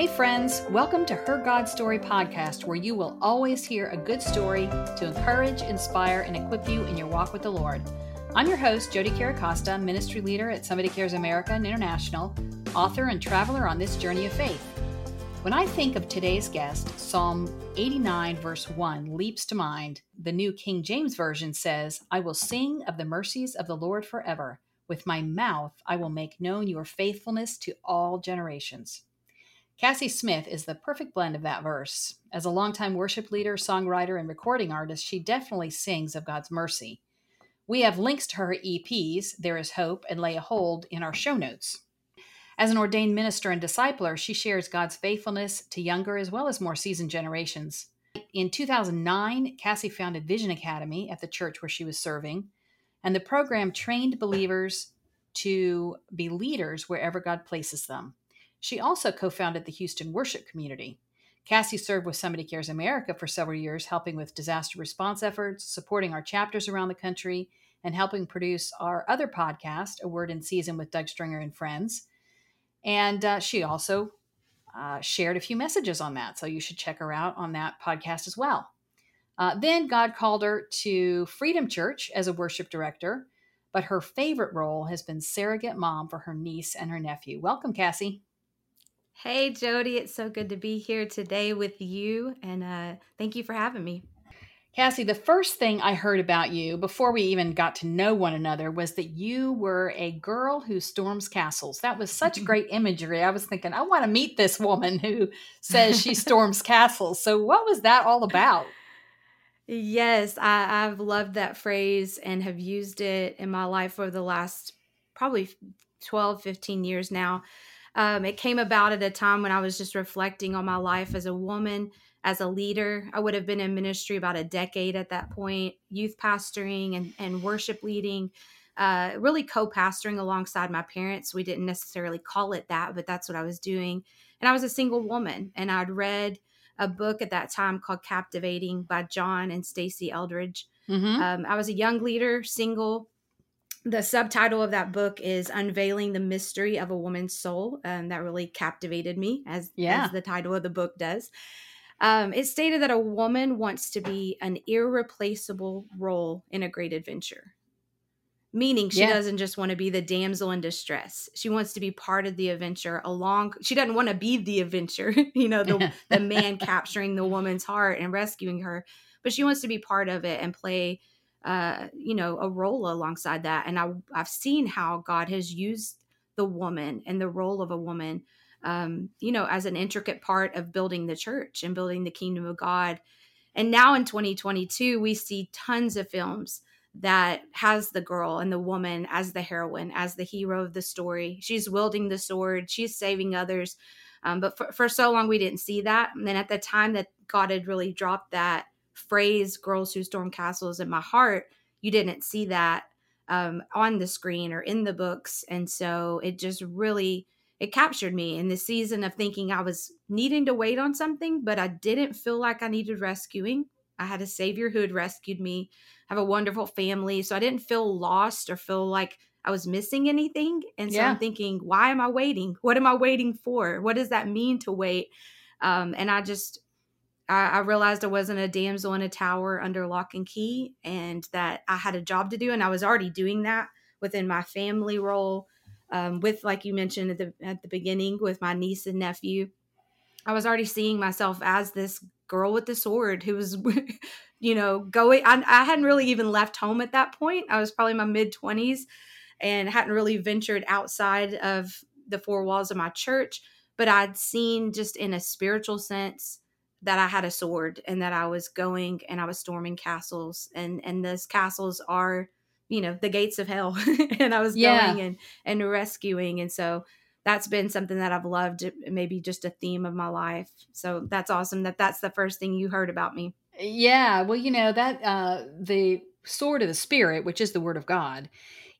Hey, friends, welcome to Her God Story podcast, where you will always hear a good story to encourage, inspire, and equip you in your walk with the Lord. I'm your host, Jodie Chiricosta, ministry leader at Somebody Cares America and International, author and traveler on this journey of faith. When I think of today's guest, Psalm 89, verse 1 leaps to mind. The New King James Version says, I will sing of the mercies of the Lord forever. With my mouth, I will make known your faithfulness to all generations. Cassy Smith is the perfect blend of that verse. As a longtime worship leader, songwriter, and recording artist, she definitely sings of God's mercy. We have links to her EPs, There Is Hope and Lay a Hold, in our show notes. As an ordained minister and discipler, she shares God's faithfulness to younger as well as more seasoned generations. In 2009, Cassy founded Vision Academy at the church where she was serving, and the program trained believers to be leaders wherever God places them. She also co founded the Houston Worship Community. Cassy served with Somebody Cares America for several years, helping with disaster response efforts, supporting our chapters around the country, and helping produce our other podcast, A Word in Season with Doug Stringer and Friends. And uh, she also uh, shared a few messages on that. So you should check her out on that podcast as well. Uh, then God called her to Freedom Church as a worship director, but her favorite role has been surrogate mom for her niece and her nephew. Welcome, Cassy. Hey, Jodie. It's so good to be here today with you. And uh, thank you for having me. Cassy, the first thing I heard about you before we even got to know one another was that you were a girl who storms castles. That was such great imagery. I was thinking, I want to meet this woman who says she storms castles. So, what was that all about? Yes, I, I've loved that phrase and have used it in my life over the last probably 12, 15 years now. Um, it came about at a time when I was just reflecting on my life as a woman, as a leader. I would have been in ministry about a decade at that point, youth pastoring and, and worship leading, uh, really co pastoring alongside my parents. We didn't necessarily call it that, but that's what I was doing. And I was a single woman, and I'd read a book at that time called Captivating by John and Stasi Eldredge. Mm-hmm. Um, I was a young leader, single, the subtitle of that book is unveiling the mystery of a woman's soul and that really captivated me as, yeah. as the title of the book does um, it stated that a woman wants to be an irreplaceable role in a great adventure meaning she yeah. doesn't just want to be the damsel in distress she wants to be part of the adventure along she doesn't want to be the adventure you know the, the man capturing the woman's heart and rescuing her but she wants to be part of it and play uh, you know, a role alongside that. And I, I've seen how God has used the woman and the role of a woman, um, you know, as an intricate part of building the church and building the kingdom of God. And now in 2022, we see tons of films that has the girl and the woman as the heroine, as the hero of the story. She's wielding the sword, she's saving others. Um, but for, for so long, we didn't see that. And then at the time that God had really dropped that phrase girls who storm castles in my heart you didn't see that um, on the screen or in the books and so it just really it captured me in the season of thinking i was needing to wait on something but i didn't feel like i needed rescuing. I had a savior who had rescued me. I have a wonderful family so i didn't feel lost or feel like i was missing anything and so yeah. i'm thinking why am i waiting? What am i waiting for? What does that mean to wait? Um, and i just I, I realized I wasn't a damsel in a tower under lock and key, and that I had a job to do, and I was already doing that within my family role. Um, with like you mentioned at the at the beginning with my niece and nephew i was already seeing myself as this girl with the sword who was you know going I, I hadn't really even left home at that point i was probably my mid 20s and hadn't really ventured outside of the four walls of my church but i'd seen just in a spiritual sense that I had a sword and that I was going and I was storming castles and and those castles are you know the gates of hell and I was yeah. going and and rescuing. And so that's been something that I've loved maybe just a theme of my life. So that's awesome that that's the first thing you heard about me. Yeah well you know that uh the sword of the spirit which is the word of God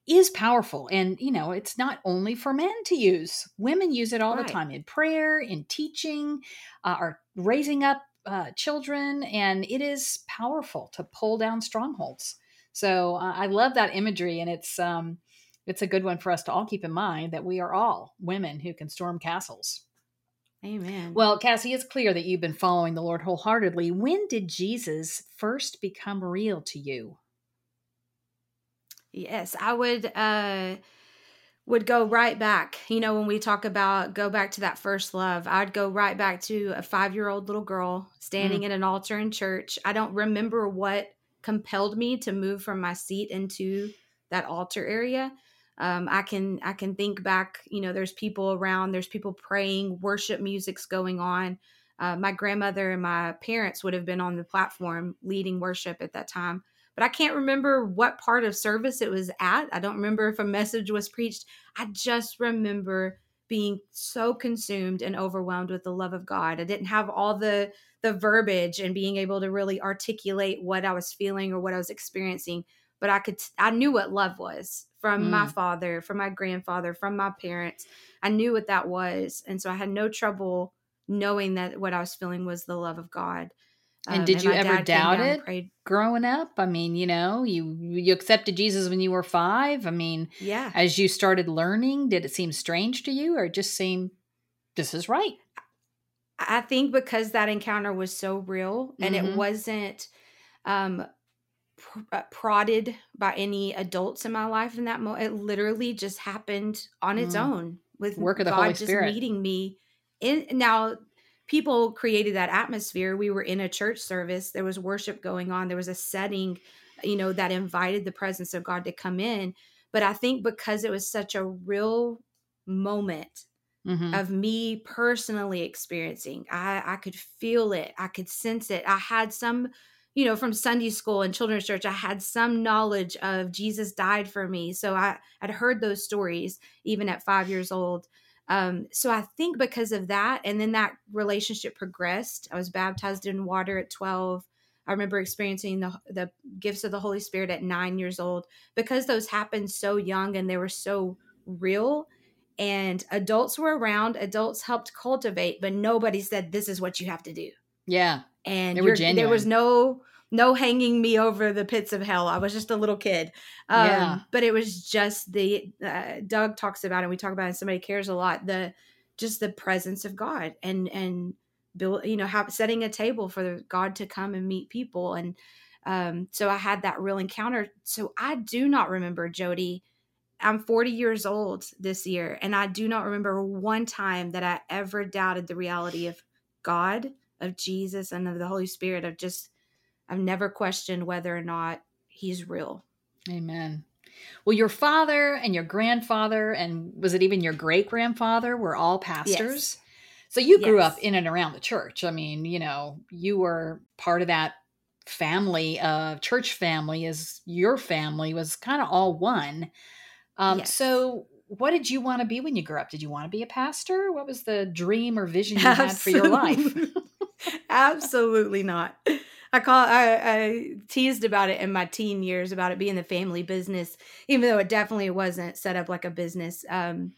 is powerful and you know it's not only for men to use women use it all right. the time in prayer in teaching uh, or raising up uh, children and it is powerful to pull down strongholds so uh, i love that imagery and it's um it's a good one for us to all keep in mind that we are all women who can storm castles Amen. Well, Cassy, it's clear that you've been following the Lord wholeheartedly. When did Jesus first become real to you? Yes, I would uh would go right back. You know, when we talk about go back to that first love, I'd go right back to a 5-year-old little girl standing mm. in an altar in church. I don't remember what compelled me to move from my seat into that altar area. Um, I can I can think back. You know, there's people around. There's people praying. Worship music's going on. Uh, my grandmother and my parents would have been on the platform leading worship at that time but I can't remember what part of service it was at. I don't remember if a message was preached. I just remember being so consumed and overwhelmed with the love of God. I didn't have all the the verbiage and being able to really articulate what I was feeling or what I was experiencing, but I could I knew what love was from mm. my father, from my grandfather, from my parents. I knew what that was, and so I had no trouble knowing that what I was feeling was the love of God. And um, did and you ever doubt it growing up? I mean, you know, you you accepted Jesus when you were five. I mean, yeah. As you started learning, did it seem strange to you, or just seem this is right? I think because that encounter was so real and mm-hmm. it wasn't um, pr- uh, prodded by any adults in my life in that moment. It literally just happened on its mm. own with work of the God Holy just Spirit meeting me. In now, people created that atmosphere. We were in a church service, there was worship going on, there was a setting, you know, that invited the presence of God to come in. But I think because it was such a real moment mm-hmm. of me personally experiencing, I, I could feel it, I could sense it. I had some you know from sunday school and children's church i had some knowledge of jesus died for me so i had heard those stories even at five years old um, so I think because of that, and then that relationship progressed. I was baptized in water at 12. I remember experiencing the the gifts of the Holy Spirit at nine years old because those happened so young and they were so real. And adults were around, adults helped cultivate, but nobody said this is what you have to do. Yeah. And there was no no hanging me over the pits of hell. I was just a little kid. Um, yeah. But it was just the, uh, Doug talks about and We talk about and somebody cares a lot. The, just the presence of God and, and build, you know, how setting a table for God to come and meet people. And, um, so I had that real encounter. So I do not remember Jodie. I'm 40 years old this year, and I do not remember one time that I ever doubted the reality of God, of Jesus, and of the Holy Spirit, of just I've never questioned whether or not he's real. Amen. Well, your father and your grandfather, and was it even your great grandfather, were all pastors. Yes. So you grew yes. up in and around the church. I mean, you know, you were part of that family, of church family, as your family was kind of all one. Um, yes. So, what did you want to be when you grew up? Did you want to be a pastor? What was the dream or vision you Absolutely. had for your life? Absolutely not. I call I, I teased about it in my teen years about it being the family business, even though it definitely wasn't set up like a business. Um,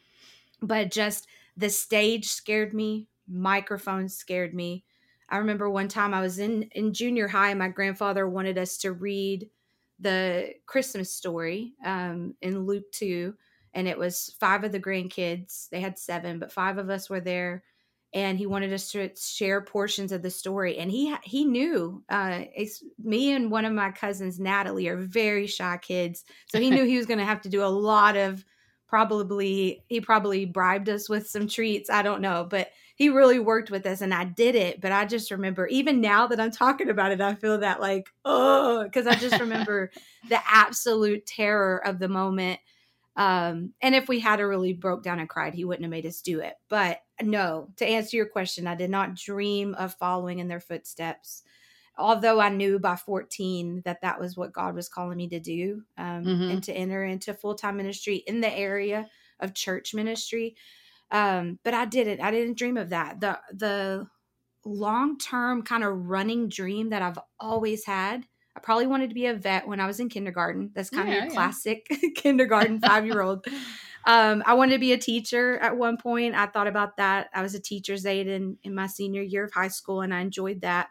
but just the stage scared me, microphones scared me. I remember one time I was in in junior high, and my grandfather wanted us to read the Christmas story um, in Luke two, and it was five of the grandkids. They had seven, but five of us were there and he wanted us to share portions of the story and he he knew uh it's me and one of my cousins natalie are very shy kids so he knew he was going to have to do a lot of probably he probably bribed us with some treats i don't know but he really worked with us and i did it but i just remember even now that i'm talking about it i feel that like oh because i just remember the absolute terror of the moment um, and if we had a really broke down and cried, he wouldn't have made us do it. But no, to answer your question, I did not dream of following in their footsteps. Although I knew by 14 that that was what God was calling me to do um, mm-hmm. and to enter into full time ministry in the area of church ministry. Um, but I didn't. I didn't dream of that. The the long term kind of running dream that I've always had I probably wanted to be a vet when I was in kindergarten. That's kind yeah, of your yeah. classic kindergarten five year old. Um, I wanted to be a teacher at one point. I thought about that. I was a teacher's aide in, in my senior year of high school, and I enjoyed that.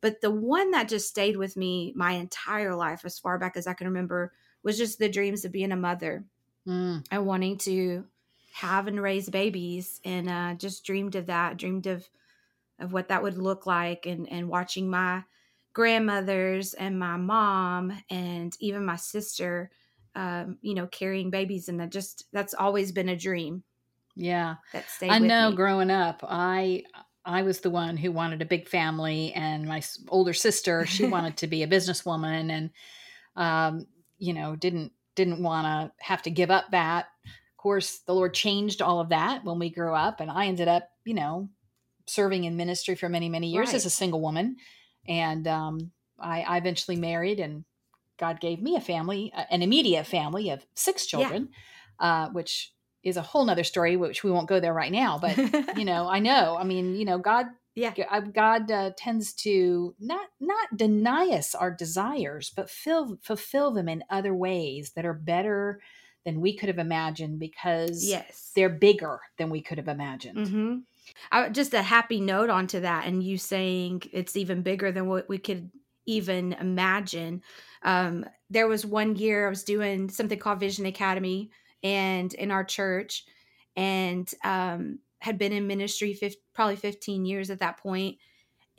But the one that just stayed with me my entire life, as far back as I can remember, was just the dreams of being a mother mm. and wanting to have and raise babies and uh, just dreamed of that dreamed of of what that would look like and and watching my grandmothers and my mom and even my sister um, you know carrying babies and that just that's always been a dream yeah that stayed i know me. growing up i i was the one who wanted a big family and my older sister she wanted to be a businesswoman and um, you know didn't didn't want to have to give up that of course the lord changed all of that when we grew up and i ended up you know serving in ministry for many many years right. as a single woman and um, I, I, eventually married and god gave me a family an immediate family of six children yeah. uh, which is a whole nother story which we won't go there right now but you know i know i mean you know god yeah god uh, tends to not not deny us our desires but fill, fulfill them in other ways that are better than we could have imagined because yes they're bigger than we could have imagined mm-hmm. I, just a happy note onto that and you saying it's even bigger than what we could even imagine. Um, there was one year i was doing something called vision academy and in our church and um, had been in ministry 50, probably 15 years at that point.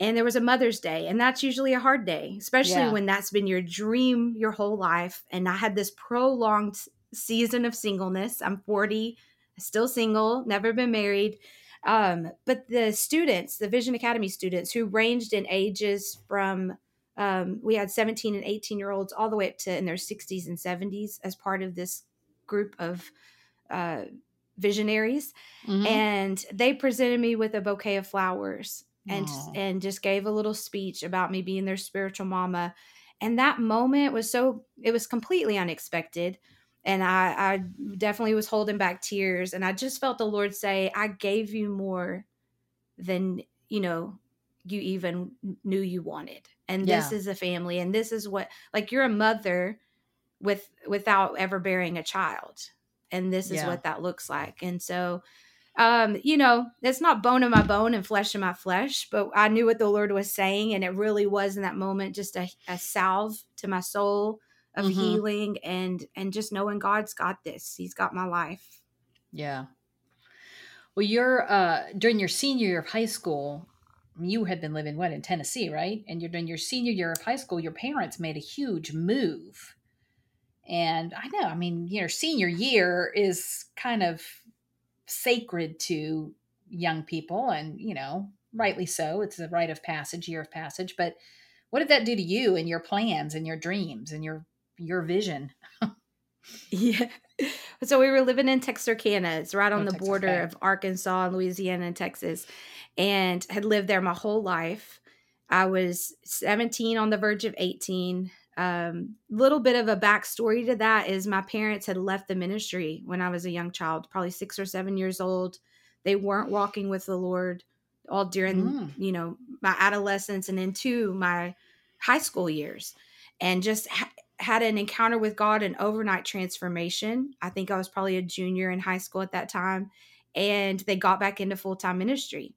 And there was a mother's day and that's usually a hard day especially yeah. when that's been your dream your whole life. And i had this prolonged season of singleness. I'm 40 still single never been married um, but the students the vision academy students who ranged in ages from um, we had 17 and 18 year olds all the way up to in their 60s and 70s as part of this group of uh, visionaries mm-hmm. and they presented me with a bouquet of flowers and Aww. and just gave a little speech about me being their spiritual mama and that moment was so it was completely unexpected and I, I definitely was holding back tears and i just felt the lord say i gave you more than you know you even knew you wanted and yeah. this is a family and this is what like you're a mother with without ever bearing a child and this is yeah. what that looks like and so um you know it's not bone in my bone and flesh in my flesh but i knew what the lord was saying and it really was in that moment just a, a salve to my soul of mm-hmm. healing and and just knowing god's got this he's got my life yeah well you're uh during your senior year of high school you had been living what in tennessee right and you're during your senior year of high school your parents made a huge move and I know, I mean, you know, senior year is kind of sacred to young people, and, you know, rightly so. It's a rite of passage, year of passage. But what did that do to you and your plans and your dreams and your your vision? yeah. So we were living in Texarkana. It's right on oh, the Texas, border of Arkansas and Louisiana and Texas, and had lived there my whole life. I was 17 on the verge of 18 um, little bit of a backstory to that is my parents had left the ministry when I was a young child, probably six or seven years old. They weren't walking with the Lord all during, mm. you know, my adolescence and into my high school years, and just ha- had an encounter with God, an overnight transformation. I think I was probably a junior in high school at that time, and they got back into full time ministry.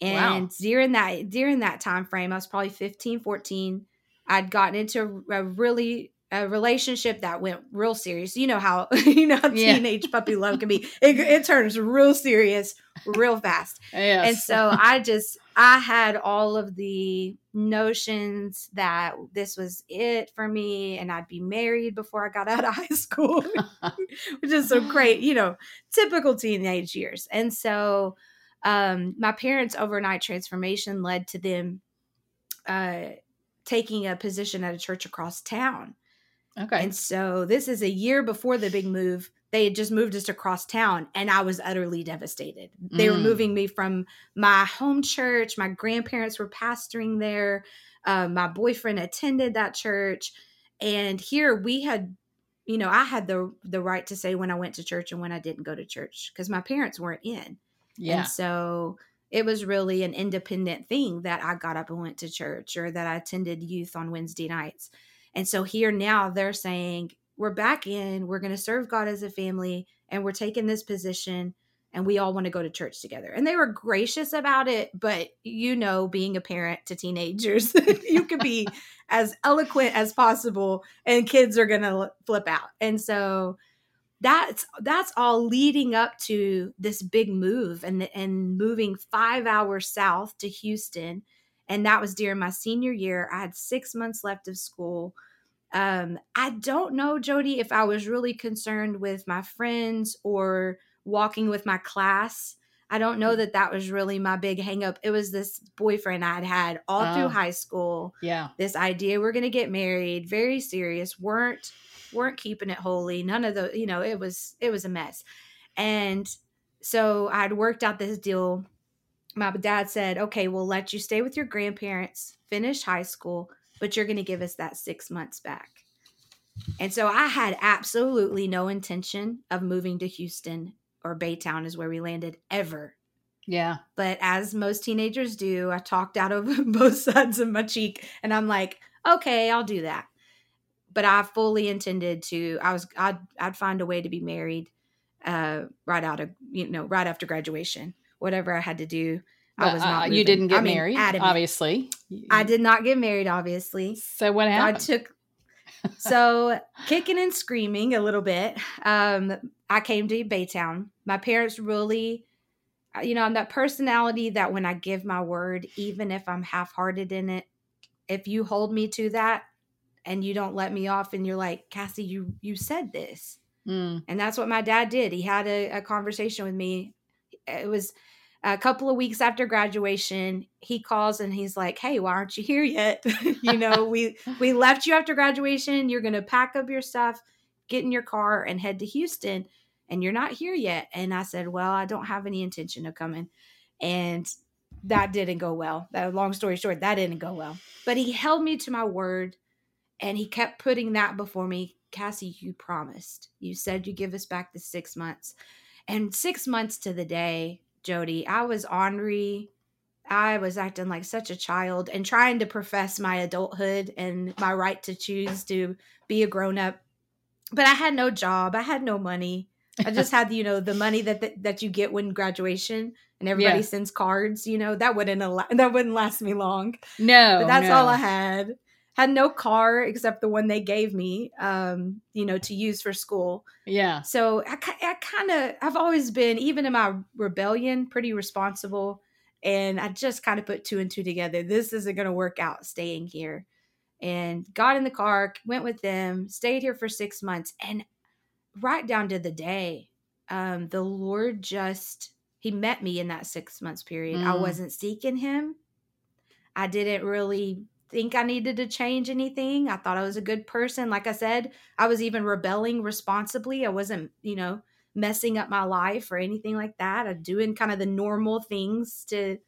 And wow. during that during that time frame, I was probably 15, 14 I'd gotten into a really a relationship that went real serious. You know how you know how teenage yeah. puppy love can be. It, it, turns real serious real fast. Yes. And so I just I had all of the notions that this was it for me and I'd be married before I got out of high school, which is so great, you know, typical teenage years. And so um my parents' overnight transformation led to them uh taking a position at a church across town. Okay. And so this is a year before the big move. They had just moved us across town and I was utterly devastated. They mm. were moving me from my home church. My grandparents were pastoring there. Um, my boyfriend attended that church. And here we had, you know, I had the the right to say when I went to church and when I didn't go to church because my parents weren't in. Yeah. And so it was really an independent thing that I got up and went to church or that I attended youth on Wednesday nights. And so here now they're saying, we're back in, we're going to serve God as a family, and we're taking this position, and we all want to go to church together. And they were gracious about it, but you know, being a parent to teenagers, you can be as eloquent as possible, and kids are going to flip out. And so that's that's all leading up to this big move and and moving 5 hours south to Houston and that was during my senior year. I had 6 months left of school. Um I don't know Jodie if I was really concerned with my friends or walking with my class. I don't know that that was really my big hangup. It was this boyfriend I'd had all Oh. through high school. Yeah. This idea we're going to get married, very serious, weren't weren't keeping it holy. None of the, you know, it was it was a mess. And so I'd worked out this deal. My dad said, "Okay, we'll let you stay with your grandparents, finish high school, but you're going to give us that 6 months back." And so I had absolutely no intention of moving to Houston or Baytown is where we landed ever. Yeah. But as most teenagers do, I talked out of both sides of my cheek and I'm like, okay, I'll do that. But I fully intended to, I was, I'd, I'd find a way to be married uh, right out of, you know, right after graduation, whatever I had to do. I was uh, not, you didn't get I mean, married, adamant. obviously. I did not get married, obviously. So what happened? took so kicking and screaming a little bit. Um, I came to Baytown. My parents really, uh, you know, I'm that personality that when I give my word, even if I'm half-hearted in it, if you hold me to that and you don't let me off, and you're like, Cassy, you you said this, Mm, and that's what my dad did. He had a, a conversation with me. It was a couple of weeks after graduation. He calls and he's like, "Hey, why aren't you here yet? you know, we we left you after graduation. You're going to pack up your stuff, get in your car and head to Houston, and you're not here yet." And I said, "Well, I don't have any intention of coming." And that didn't go well. That long story short, that didn't go well. But he held me to my word and he kept putting that before me. Cassy, you promised. You said you give us back the six months. And six months to the day, Jodie, I was ornery. I was acting like such a child and trying to profess my adulthood and my right to choose to be a grown up. But I had no job. I had no money. I just had, you know, the money that that, that you get when graduation and everybody Yeah. sends cards. You know, that wouldn't allow, that wouldn't last me long no, but that's no. all I had. Had no car except the one they gave me, um, you know, to use for school. Yeah. So I, I kind of, I've always been, even in my rebellion, pretty responsible. And I just kind of put two and two together. This isn't going to work out staying here. And got in the car, went with them, stayed here for six months. And right down to the day, um, the Lord just, He met me in that six months period. I Mm. wasn't seeking Him. I didn't really think I needed to change anything. I thought I was a good person. Like I said, I was even rebelling responsibly. I wasn't, you know, messing up my life or anything like that. I'm doing kind of the normal things to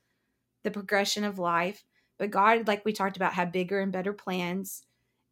the progression of life. But God, like we talked about, had bigger and better plans.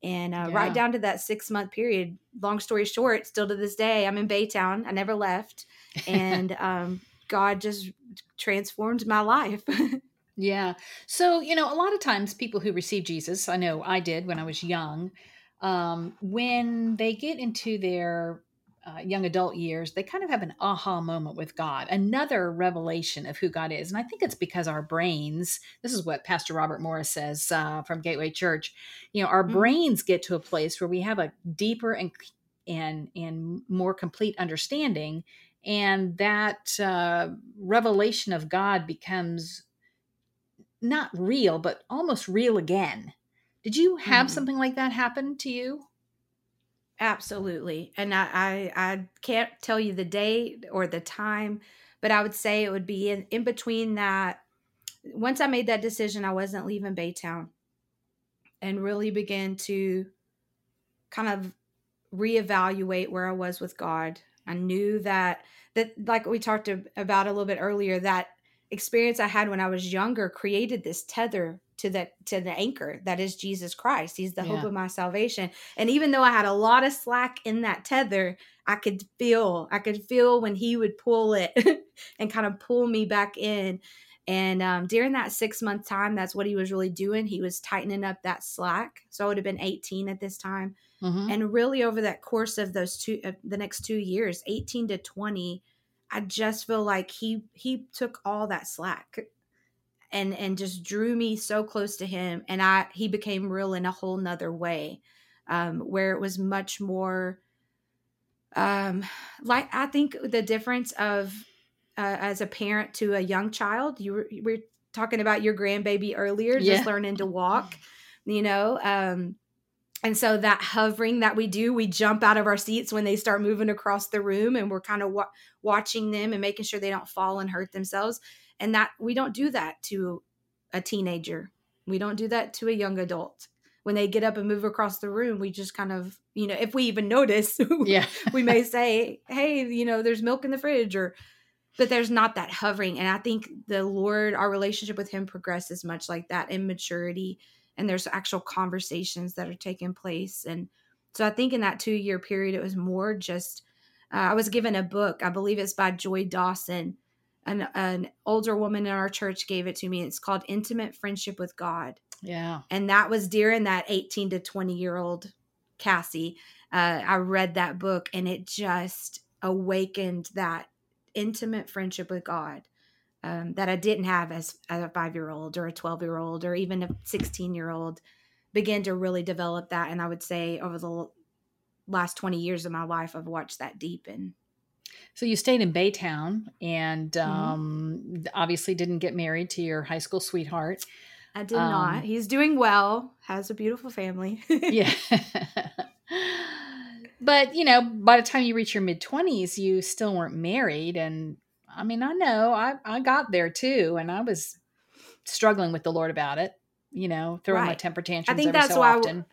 And uh, Yeah. right down to that six month period, long story short, still to this day, I'm in Baytown. I never left. And um, God just transformed my life. Yeah. So, you know, a lot of times people who receive Jesus, I know I did when I was young, um, when they get into their uh, young adult years, they kind of have an aha moment with God, another revelation of who God is. And I think it's because our brains, this is what Pastor Robert Morris says uh, from Gateway Church, you know, our Mhm. brains get to a place where we have a deeper and and and more complete understanding and that uh, revelation of god becomes not real, but almost real again. Did you have Mhm. something like that happen to you? Absolutely. And I, I I can't tell you the date or the time, but I would say it would be in, in between that. Once I made that decision, I wasn't leaving Baytown and really began to kind of reevaluate where I was with God. I knew that that like we talked about a little bit earlier, that experience I had when I was younger created this tether to the to the anchor that is Jesus Christ. He's the hope of my salvation. And even though I had a lot of slack in that tether, I could feel I could feel when he would pull it and kind of pull me back in. And um, during that six month time, that's what he was really doing. He was tightening up that slack. So I would have been 18 at this time Mhm. and really over that course of those two uh, the next two years 18 to 20 i just feel like he he took all that slack and and just drew me so close to him and i he became real in a whole nother way um where it was much more Um, like I think the difference of uh, as a parent to a young child, you were, you were talking about your grandbaby earlier, yeah. just learning to walk, you know. Um, and so that hovering that we do, we jump out of our seats when they start moving across the room and we're kind of wa- watching them and making sure they don't fall and hurt themselves. And that we don't do that to a teenager. We don't do that to a young adult. When they get up and move across the room, we just kind of, you know, if we even notice, yeah, we may say, "Hey, you know, there's milk in the fridge," or but there's not that hovering. And I think the Lord, our relationship with Him progresses much like that in maturity. And there's actual conversations that are taking place. And so I think in that two year period, it was more just, uh, I was given a book, I believe it's by Joy Dawson. An, an older woman in our church gave it to me. It's called Intimate Friendship with God. Yeah. And that was during that 18 to 20 year old Cassy. Uh, I read that book and it just awakened that intimate friendship with God um, that I didn't have as a five year old or a 12 year old or even a 16 year old began to really develop that. And I would say over the last 20 years of my life, I've watched that deepen. So you stayed in Baytown and mm-hmm. um, mm-hmm. obviously didn't get married to your high school sweetheart. I did um, not. He's doing well, has a beautiful family. yeah. but you know by the time you reach your mid 20s you still weren't married and i mean i know i i got there too and i was struggling with the lord about it you know throwing right. my temper tantrums i think that's so why often.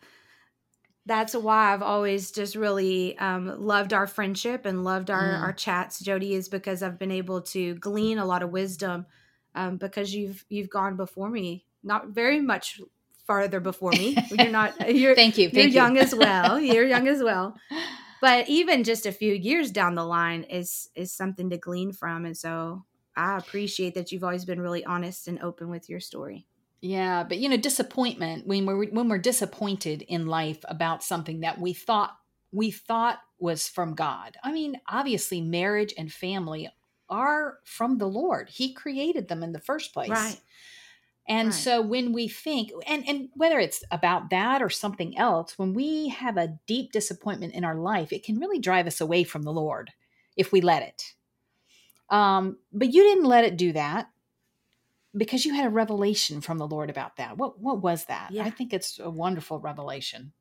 that's why i've always just really um, loved our friendship and loved our mm. our chats jodie is because i've been able to glean a lot of wisdom um, because you've you've gone before me not very much farther before me. You're not. You're thank you. Thank you're you. young as well. You're young as well. But even just a few years down the line is is something to glean from, and so I appreciate that you've always been really honest and open with your story. Yeah, but you know, disappointment when we're when we're disappointed in life about something that we thought we thought was from God. I mean, obviously, marriage and family are from the Lord. He created them in the first place. Right. And right. so when we think, and, and whether it's about that or something else, when we have a deep disappointment in our life, it can really drive us away from the Lord if we let it. Um, but you didn't let it do that because you had a revelation from the Lord about that. What what was that? Yeah. I think it's a wonderful revelation.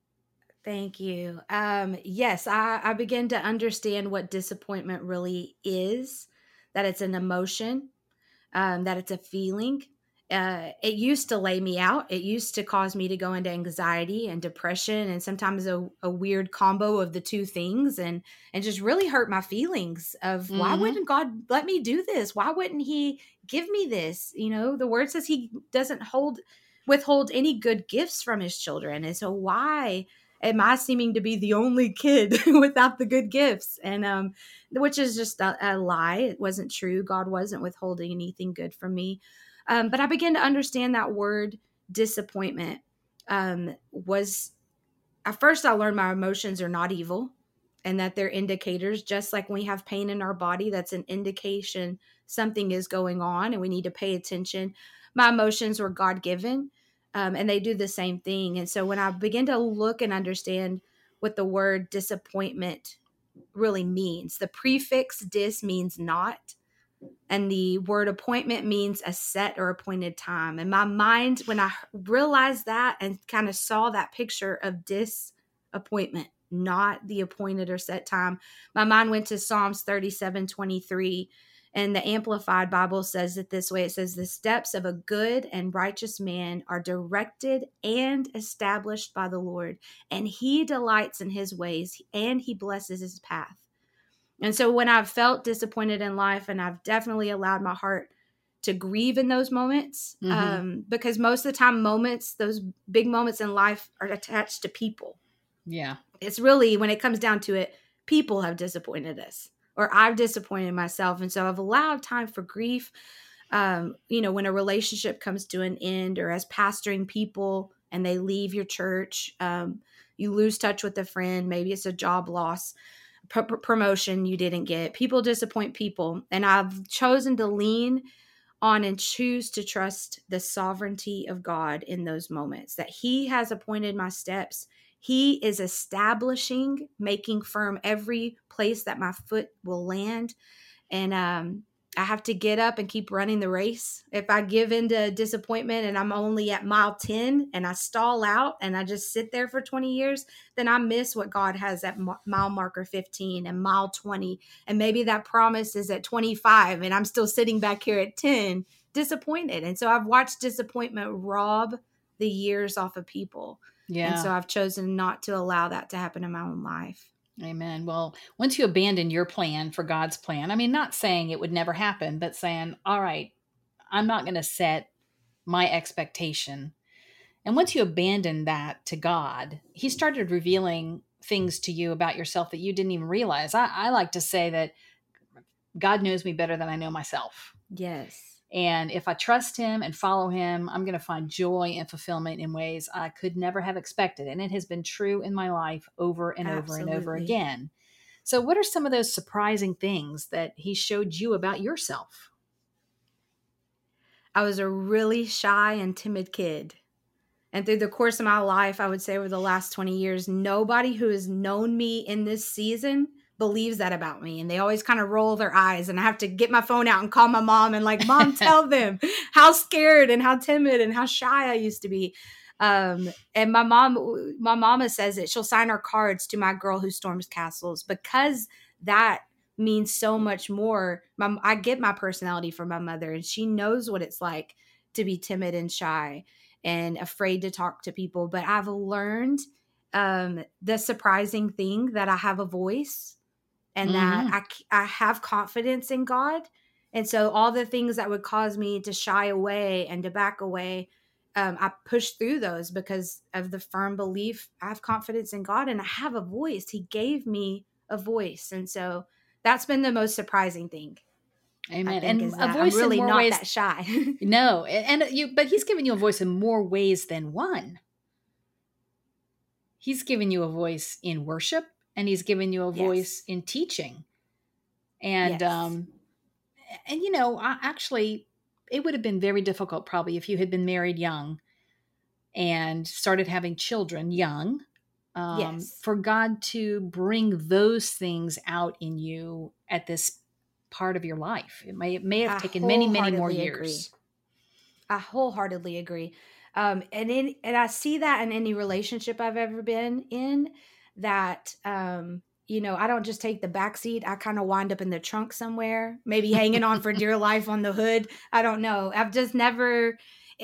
Thank you. Um, yes, I, I began to understand what disappointment really is, that it's an emotion, um, that it's a feeling, uh, it used to lay me out. It used to cause me to go into anxiety and depression, and sometimes a, a weird combo of the two things, and and just really hurt my feelings of mm-hmm. why wouldn't God let me do this? Why wouldn't He give me this? You know, the word says He doesn't hold withhold any good gifts from His children, and so why am I seeming to be the only kid without the good gifts? And um, which is just a, a lie. It wasn't true. God wasn't withholding anything good from me. Um, but I began to understand that word disappointment um, was at first I learned my emotions are not evil and that they're indicators, just like we have pain in our body, that's an indication something is going on and we need to pay attention. My emotions were God given um, and they do the same thing. And so when I begin to look and understand what the word disappointment really means, the prefix dis means not and the word appointment means a set or appointed time. And my mind, when I realized that and kind of saw that picture of disappointment, not the appointed or set time, my mind went to Psalms 37 23. And the Amplified Bible says it this way it says, The steps of a good and righteous man are directed and established by the Lord, and he delights in his ways, and he blesses his path. And so when I've felt disappointed in life, and I've definitely allowed my heart to grieve in those moments, mm-hmm. um, because most of the time, moments, those big moments in life, are attached to people. Yeah. It's really, when it comes down to it, people have disappointed us, or I've disappointed myself. And so I've allowed time for grief. Um, you know, when a relationship comes to an end, or as pastoring people and they leave your church, um, you lose touch with a friend, maybe it's a job loss promotion you didn't get. People disappoint people. And I've chosen to lean on and choose to trust the sovereignty of God in those moments, that He has appointed my steps. He is establishing, making firm every place that my foot will land. And um, I have to get up and keep running the race. If I give into disappointment and I'm only at mile 10 and I stall out and I just sit there for 20 years, then I miss what God has at mile marker 15 and mile 20. And maybe that promise is at 25 and I'm still sitting back here at 10, disappointed. And so I've watched disappointment rob the years off of people. Yeah. And so I've chosen not to allow that to happen in my own life. Amen. Well, once you abandon your plan for God's plan, I mean, not saying it would never happen, but saying, all right, I'm not going to set my expectation. And once you abandon that to God, He started revealing things to you about yourself that you didn't even realize. I, I like to say that God knows me better than I know myself. Yes. And if I trust him and follow him, I'm going to find joy and fulfillment in ways I could never have expected. And it has been true in my life over and Absolutely. over and over again. So, what are some of those surprising things that he showed you about yourself? I was a really shy and timid kid. And through the course of my life, I would say over the last 20 years, nobody who has known me in this season believes that about me and they always kind of roll their eyes and I have to get my phone out and call my mom and like mom tell them how scared and how timid and how shy I used to be. Um and my mom my mama says it she'll sign her cards to my girl who storms castles because that means so much more. My, I get my personality from my mother and she knows what it's like to be timid and shy and afraid to talk to people but I've learned um the surprising thing that I have a voice and mm-hmm. that I, I have confidence in God. And so all the things that would cause me to shy away and to back away, um, I push through those because of the firm belief I have confidence in God and I have a voice. He gave me a voice. And so that's been the most surprising thing. Amen. And a voice I'm really in more not ways, that shy. no, and you, but he's given you a voice in more ways than one. He's given you a voice in worship and he's given you a voice yes. in teaching and yes. um and you know I, actually it would have been very difficult probably if you had been married young and started having children young um, yes. for god to bring those things out in you at this part of your life it may it may have I taken many many more years agree. i wholeheartedly agree um, and in and i see that in any relationship i've ever been in that um you know, I don't just take the back seat. I kind of wind up in the trunk somewhere, maybe hanging on for dear life on the hood. I don't know. I've just never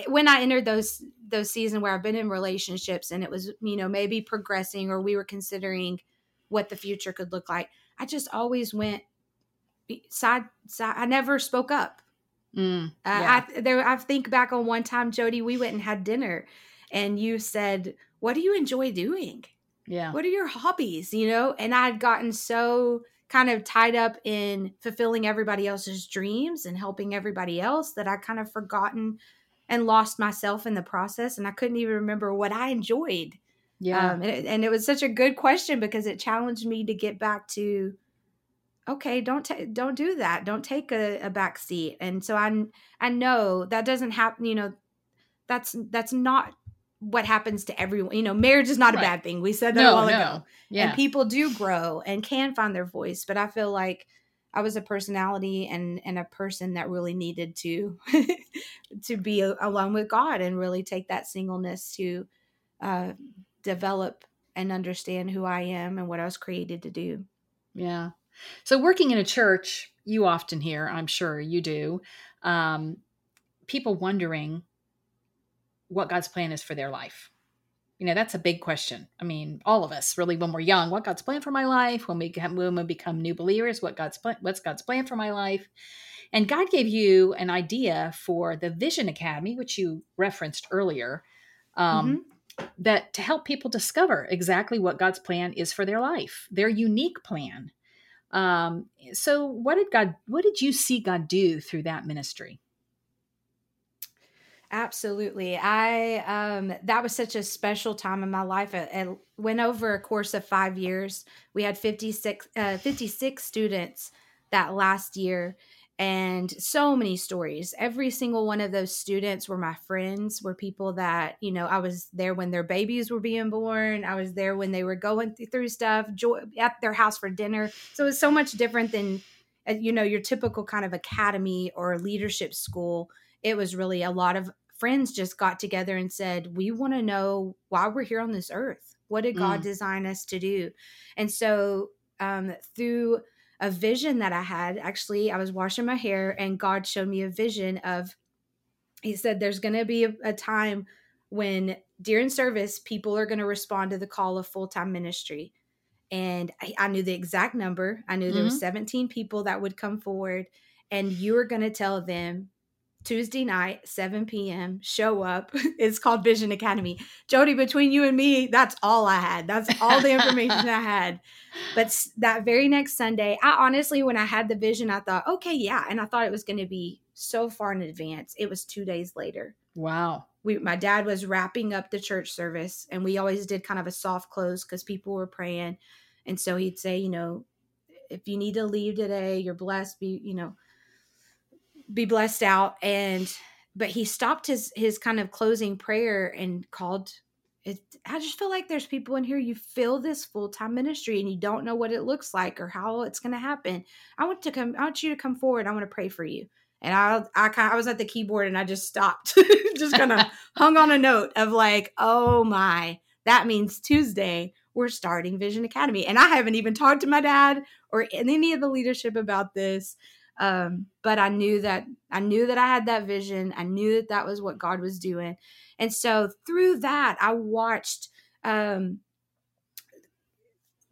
when I entered those those seasons where I've been in relationships and it was, you know, maybe progressing or we were considering what the future could look like. I just always went side side. I never spoke up. Mm, yeah. uh, I there I think back on one time, Jodie, we went and had dinner, and you said, "What do you enjoy doing?" Yeah. What are your hobbies? You know, and I'd gotten so kind of tied up in fulfilling everybody else's dreams and helping everybody else that I kind of forgotten and lost myself in the process. And I couldn't even remember what I enjoyed. Yeah. Um, and, it, and, it, was such a good question because it challenged me to get back to, okay, don't ta- don't do that. Don't take a, a back seat. And so I I know that doesn't happen. You know, that's that's not what happens to everyone. You know, marriage is not right. a bad thing. We said that no, a while no. ago. Yeah. And people do grow and can find their voice. But I feel like I was a personality and and a person that really needed to to be alone with God and really take that singleness to uh, develop and understand who I am and what I was created to do. Yeah. So working in a church, you often hear, I'm sure you do, um, people wondering what God's plan is for their life. You know, that's a big question. I mean, all of us really, when we're young, what God's plan for my life, when we, when we become new believers, what God's plan, what's God's plan for my life. And God gave you an idea for the Vision Academy, which you referenced earlier, um, mm-hmm. that to help people discover exactly what God's plan is for their life, their unique plan. Um, so, what did God? What did you see God do through that ministry? Absolutely. I um that was such a special time in my life. It, it went over a course of 5 years. We had 56 uh, 56 students that last year and so many stories. Every single one of those students were my friends, were people that, you know, I was there when their babies were being born. I was there when they were going through stuff, at their house for dinner. So it's so much different than, uh, you know, your typical kind of academy or leadership school. It was really a lot of friends just got together and said, We want to know why we're here on this earth. What did God mm. design us to do? And so, um, through a vision that I had. Actually, I was washing my hair and God showed me a vision of, He said, There's going to be a, a, time when during service, people are going to respond to the call of full time ministry. And I, I, knew the exact number. I knew there mm-hmm. were 17 people that would come forward, and you were going to tell them Tuesday night, 7 p.m. Show up. It's called Vision Academy. Jodie, between you and me, that's all I had. That's all the information I had. But that very next Sunday, I honestly, when I had the vision, I thought, okay, yeah. And I thought it was going to be so far in advance. It was two days later. Wow. We, my dad was wrapping up the church service, and we always did kind of a soft close because people were praying. And so he'd say, you know, if you need to leave today, you're blessed. Be, you know, be blessed out and but he stopped his his kind of closing prayer and called it i just feel like there's people in here you feel this full-time ministry and you don't know what it looks like or how it's going to happen. I want to come i want you to come forward i want to pray for you. And i i kind i was at the keyboard and i just stopped just kind of hung on a note of like oh my that means tuesday we're starting vision academy. And i haven't even talked to my dad or any of the leadership about this um, but I knew that I knew that I had that vision. I knew that that was what God was doing, and so through that, I watched um,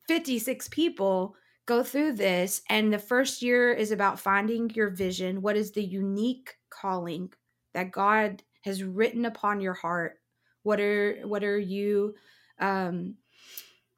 56 people go through this. And the first year is about finding your vision. What is the unique calling that God has written upon your heart? What are what are you um,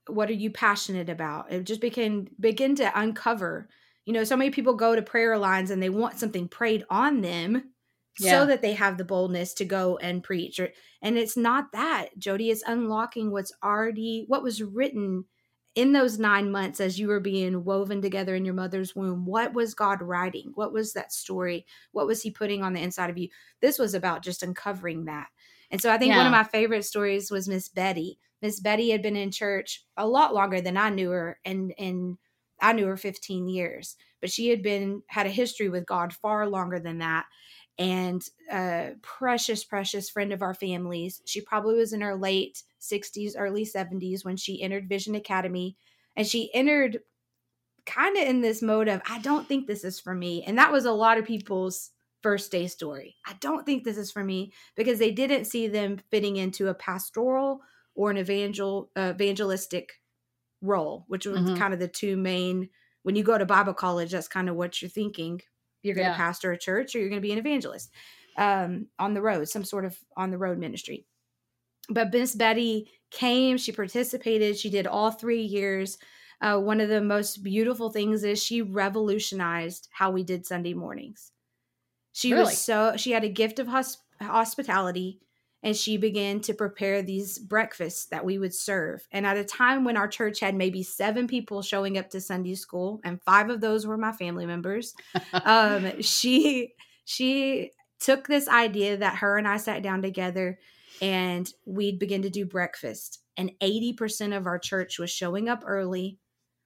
what are you passionate about? It just begin begin to uncover you know, so many people go to prayer lines and they want something prayed on them yeah. so that they have the boldness to go and preach. Or, and it's not that, Jodie. It's unlocking what's already what was written in those nine months as you were being woven together in your mother's womb. What was God writing? What was that story? What was He putting on the inside of you? This was about just uncovering that. And so I think yeah. one of my favorite stories was Miss Betty. Miss Betty had been in church a lot longer than I knew her, and and I knew her 15 years, but she had been had a history with God far longer than that. And a precious, precious friend of our families. She probably was in her late 60s, early 70s when she entered Vision Academy. And she entered kind of in this mode of, I don't think this is for me. And that was a lot of people's first day story. I don't think this is for me because they didn't see them fitting into a pastoral or an evangel uh, evangelistic role, which was mm-hmm. kind of the two main. When you go to Bible college, that's kind of what you're thinking. You're going to yeah. pastor a church, or you're going to be an evangelist um, on the road, some sort of on the road ministry. But Miss Betty came, she participated, she did all three years. Uh, one of the most beautiful things is she revolutionized how we did Sunday mornings. She really? was so she had a gift of hosp- hospitality and she began to prepare these breakfasts that we would serve. And at a time when our church had maybe seven people showing up to Sunday school, and five of those were my family members, um, she she took this idea that her and I sat down together and we'd begin to do breakfast. And 80% of our church was showing up early.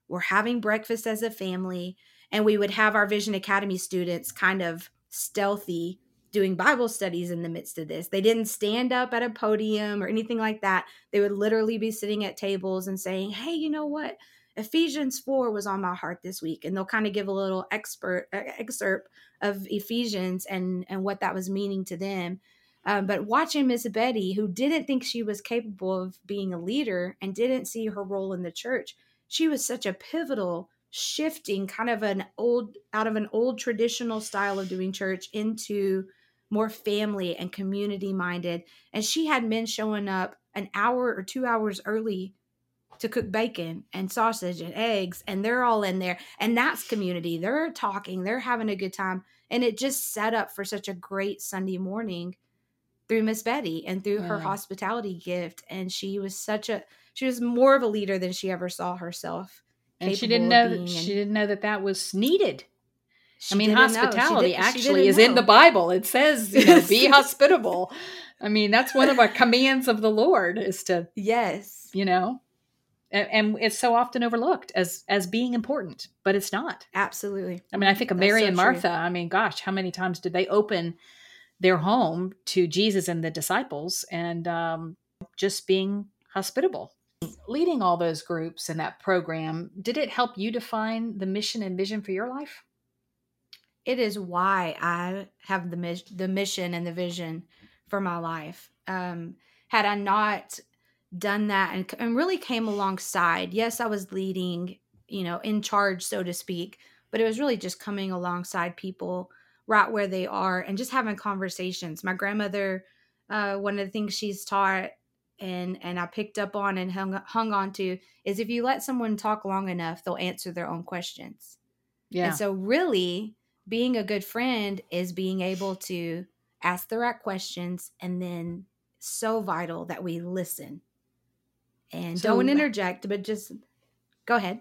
We're having breakfast as a family, and we would have our Vision Academy students kind of stealthy doing Bible studies in the midst of this. They didn't stand up at a podium or anything like that. They would literally be sitting at tables and saying, "Hey, you know what? Ephesians 4 was on my heart this week." And they'll kind of give a little expert uh, excerpt of Ephesians and and what that was meaning to them. Um, but watching Miss Betty, who didn't think she was capable of being a leader and didn't see her role in the church, she was such a pivotal shifting kind of an old out of an old traditional style of doing church into more family and community minded. And she had men showing up an hour or two hours early to cook bacon and sausage and eggs, and they're all in there. And that's community. They're talking, they're having a good time. And it just set up for such a great Sunday morning through Miss Betty and through yeah. her hospitality gift. And she was such a, she was more of a leader than she ever saw herself. And she didn't know she didn't know that that was needed I mean, hospitality actually is know. in the Bible. It says, you know, be hospitable. I mean, that's one of our commands of the Lord is to yes, you know, and, and, it's so often overlooked as as being important, but it's not. Absolutely. I mean, I think of Mary so and Martha. True. I mean, gosh, how many times did they open their home to Jesus and the disciples, and um, just being hospitable? Leading all those groups in that program, did it help you define the mission and vision for your life? It is why I have the the mission and the vision for my life. Um, had I not done that and, and really came alongside, yes, I was leading, you know, in charge, so to speak, but it was really just coming alongside people right where they are and just having conversations. My grandmother, uh, one of the things she's taught and and I picked up on and hung hung on to is if you let someone talk long enough, they'll answer their own questions. Yeah. And so really being a good friend is being able to ask the right questions and then so vital that we listen. And so, don't interject but just go ahead.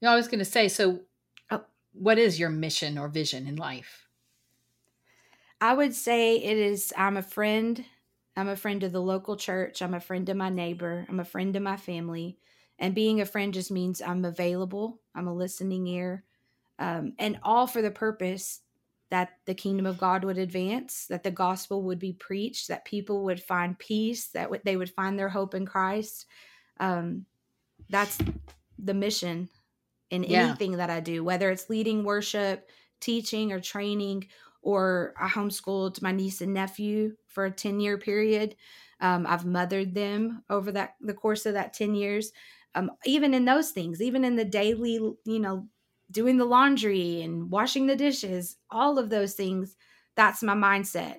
No i was going to say so oh. what is your mission or vision in life? I would say it is i'm a friend i'm a friend of the local church i'm a friend of my neighbor i'm a friend of my family and being a friend just means i'm available i'm a listening ear um, and all for the purpose that the kingdom of God would advance, that the gospel would be preached, that people would find peace, that w- they would find their hope in Christ. Um, that's the mission in yeah. anything that I do, whether it's leading worship, teaching, or training, or I homeschooled my niece and nephew for a 10 year period. Um, I've mothered them over that the course of that 10 years. Um, even in those things, even in the daily, you know, doing the laundry and washing the dishes, all of those things, that's my mindset.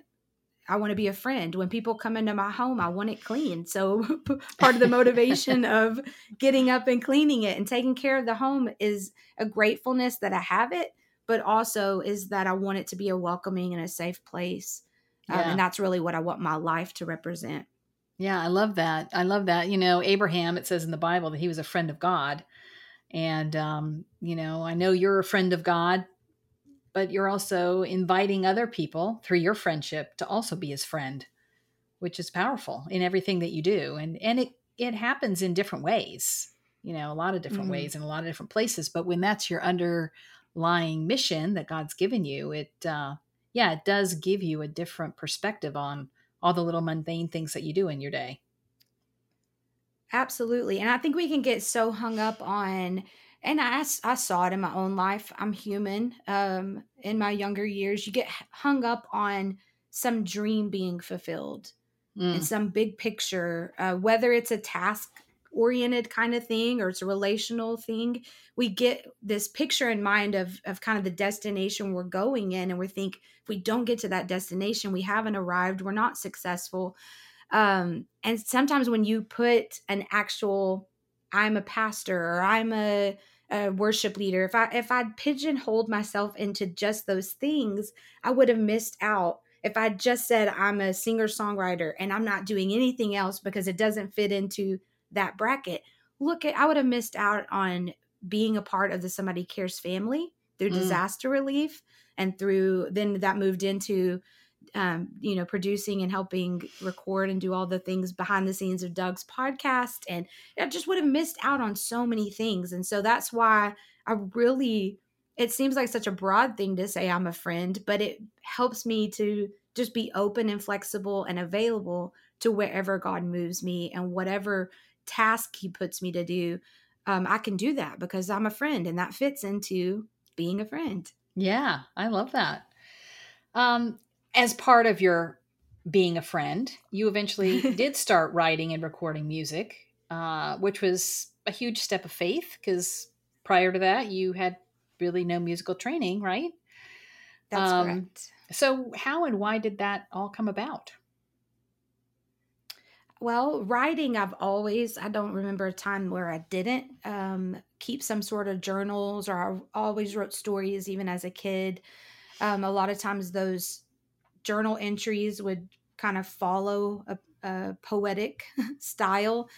I want to be a friend. When people come into my home, I want it clean. So part of the motivation of getting up and cleaning it and taking care of the home is a gratefulness that I have it, but also is that I want it to be a welcoming and a safe place. Yeah. Um, and that's really what I want my life to represent. Yeah, I love that. I love that. You know, Abraham, it says in the Bible that he was a friend of God. And, um, you know, I know you're a friend of God, but you're also inviting other people through your friendship to also be his friend, which is powerful in everything that you do. And, and it, it happens in different ways, you know, a lot of different mm-hmm. ways in a lot of different places. But when that's your underlying mission that God's given you, it, uh, yeah, it does give you a different perspective on all the little mundane things that you do in your day. Absolutely. And I think we can get so hung up on and I, I saw it in my own life. I'm human. Um, in my younger years, you get hung up on some dream being fulfilled mm. and some big picture, uh, whether it's a task oriented kind of thing or it's a relational thing. We get this picture in mind of, of kind of the destination we're going in, and we think if we don't get to that destination, we haven't arrived, we're not successful. Um, and sometimes when you put an actual, I'm a pastor or I'm a, a worship leader, if I if I'd pigeonholed myself into just those things, I would have missed out. If I just said I'm a singer songwriter and I'm not doing anything else because it doesn't fit into that bracket, look at I would have missed out on being a part of the Somebody Cares family through mm. disaster relief and through then that moved into um, you know, producing and helping record and do all the things behind the scenes of Doug's podcast. And I just would have missed out on so many things. And so that's why I really, it seems like such a broad thing to say I'm a friend, but it helps me to just be open and flexible and available to wherever God moves me and whatever task He puts me to do. Um, I can do that because I'm a friend and that fits into being a friend. Yeah, I love that. Um, as part of your being a friend, you eventually did start writing and recording music, uh, which was a huge step of faith because prior to that, you had really no musical training, right? That's um, correct. So, how and why did that all come about? Well, writing, I've always, I don't remember a time where I didn't um, keep some sort of journals or I always wrote stories even as a kid. Um, a lot of times those journal entries would kind of follow a, a poetic style.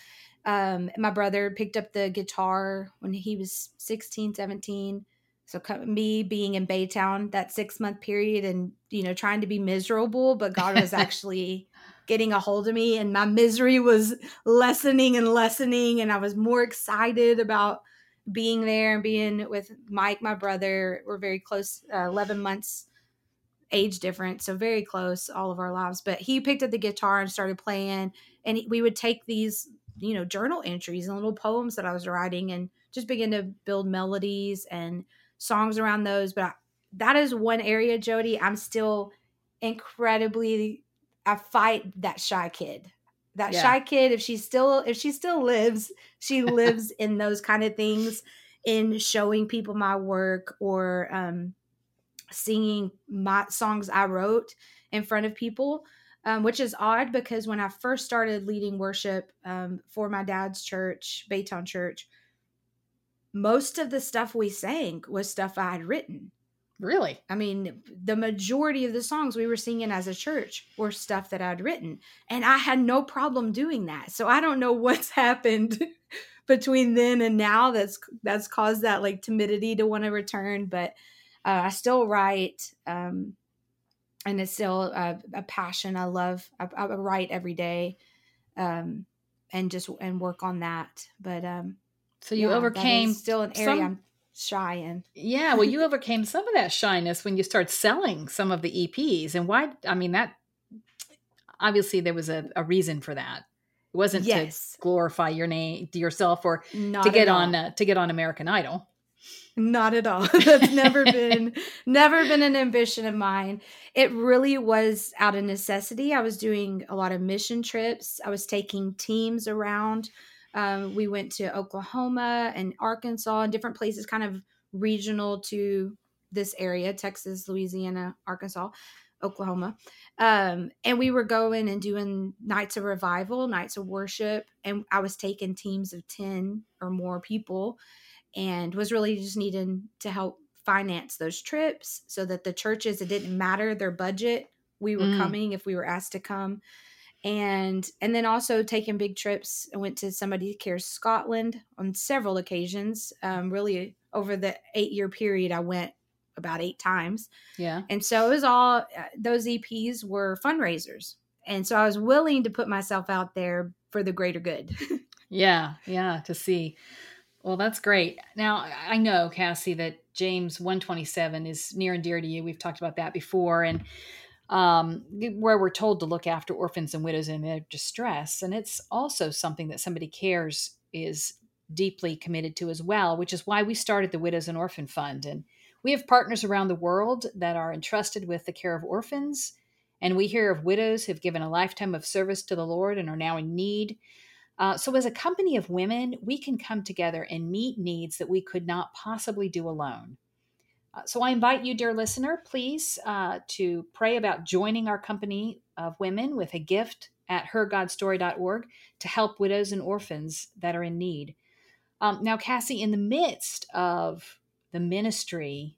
Um, my brother picked up the guitar when he was 16, 17, So me being in Baytown that six month period and you know trying to be miserable, but God was actually getting a hold of me, and my misery was lessening and lessening, and I was more excited about being there and being with Mike, my brother. We're very close, uh, eleven months age difference, so very close all of our lives. But he picked up the guitar and started playing, and we would take these, you know, journal entries and little poems that I was writing, and just begin to build melodies and songs around those. But I, that is one area, Jodie. I'm still incredibly. I fight that shy kid. That yeah. shy kid. If she still, if she still lives, she lives in those kind of things, in showing people my work or um, singing my songs I wrote in front of people, um, which is odd because when I first started leading worship um, for my dad's church, Baytown Church, most of the stuff we sang was stuff I had written. Really? I mean, the majority of the songs we were singing as a church were stuff that I'd written. And I had no problem doing that. So I don't know what's happened between then and now that's that's caused that like timidity to want to return, but uh, I still write, um, and it's still a, a passion. I love. I, I, write every day, um, and just and work on that. But um, so you yeah, overcame still an area some, I'm shy in. Yeah, well, you overcame some of that shyness when you start selling some of the EPs. And why? I mean, that obviously there was a, a reason for that. It wasn't yes. to glorify your name yourself or Not to get on uh, to get on American Idol. Not at all. That's never been never been an ambition of mine. It really was out of necessity. I was doing a lot of mission trips. I was taking teams around. Um, we went to Oklahoma and Arkansas and different places, kind of regional to this area Texas, Louisiana, Arkansas, Oklahoma. Um, and we were going and doing nights of revival, nights of worship. And I was taking teams of 10 or more people and was really just needing to help finance those trips so that the churches it didn't matter their budget we were mm. coming if we were asked to come. And and then also taking big trips i went to somebody cares scotland on several occasions um, really over the eight year period i went about eight times. Yeah. And so it was all uh, those eps were fundraisers. And so i was willing to put myself out there for the greater good. Yeah yeah to see well, that's great. Now, I know, Cassy, that James 127 is near and dear to you. We've talked about that before, and um, where we're told to look after orphans and widows in their distress. And it's also something that somebody cares is deeply committed to as well, which is why we started the Widows and Orphan Fund. And we have partners around the world that are entrusted with the care of orphans. And we hear of widows who've given a lifetime of service to the Lord and are now in need. Uh, so, as a company of women, we can come together and meet needs that we could not possibly do alone. Uh, so, I invite you, dear listener, please uh, to pray about joining our company of women with a gift at hergodstory.org to help widows and orphans that are in need. Um, now, Cassy, in the midst of the ministry,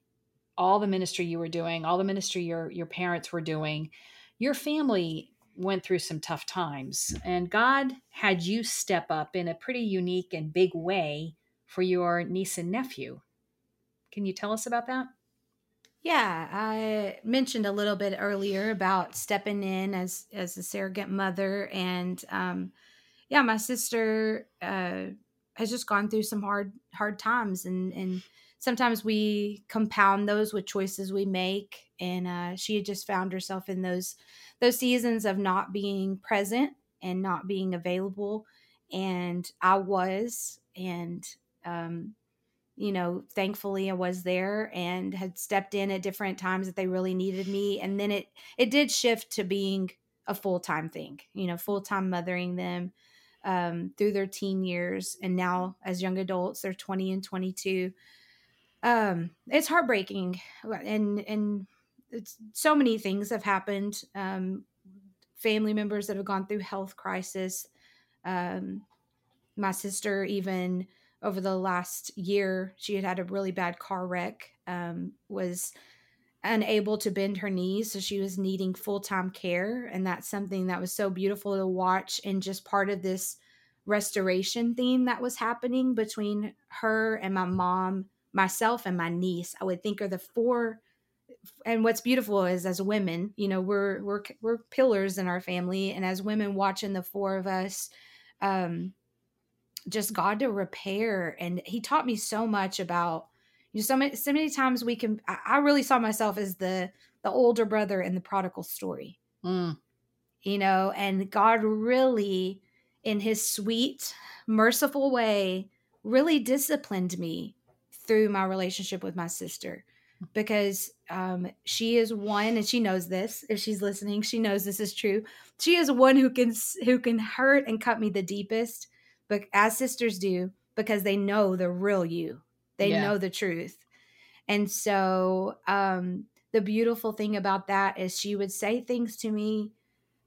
all the ministry you were doing, all the ministry your your parents were doing, your family went through some tough times, and God had you step up in a pretty unique and big way for your niece and nephew. Can you tell us about that? Yeah, I mentioned a little bit earlier about stepping in as as a surrogate mother, and um, yeah, my sister uh, has just gone through some hard hard times, and and sometimes we compound those with choices we make, and uh, she had just found herself in those those seasons of not being present and not being available and i was and um, you know thankfully i was there and had stepped in at different times that they really needed me and then it it did shift to being a full-time thing you know full-time mothering them um, through their teen years and now as young adults they're 20 and 22 um, it's heartbreaking and and it's so many things have happened. Um, family members that have gone through health crisis. Um, my sister, even over the last year, she had had a really bad car wreck. Um, was unable to bend her knees, so she was needing full time care, and that's something that was so beautiful to watch, and just part of this restoration theme that was happening between her and my mom myself and my niece, I would think are the four and what's beautiful is as women, you know, we're we're we're pillars in our family and as women watching the four of us um just God to repair and he taught me so much about you know so many, so many times we can I really saw myself as the the older brother in the prodigal story. Mm. You know, and God really in his sweet, merciful way really disciplined me through my relationship with my sister because um, she is one and she knows this if she's listening she knows this is true she is one who can who can hurt and cut me the deepest but as sisters do because they know the real you they yeah. know the truth and so um, the beautiful thing about that is she would say things to me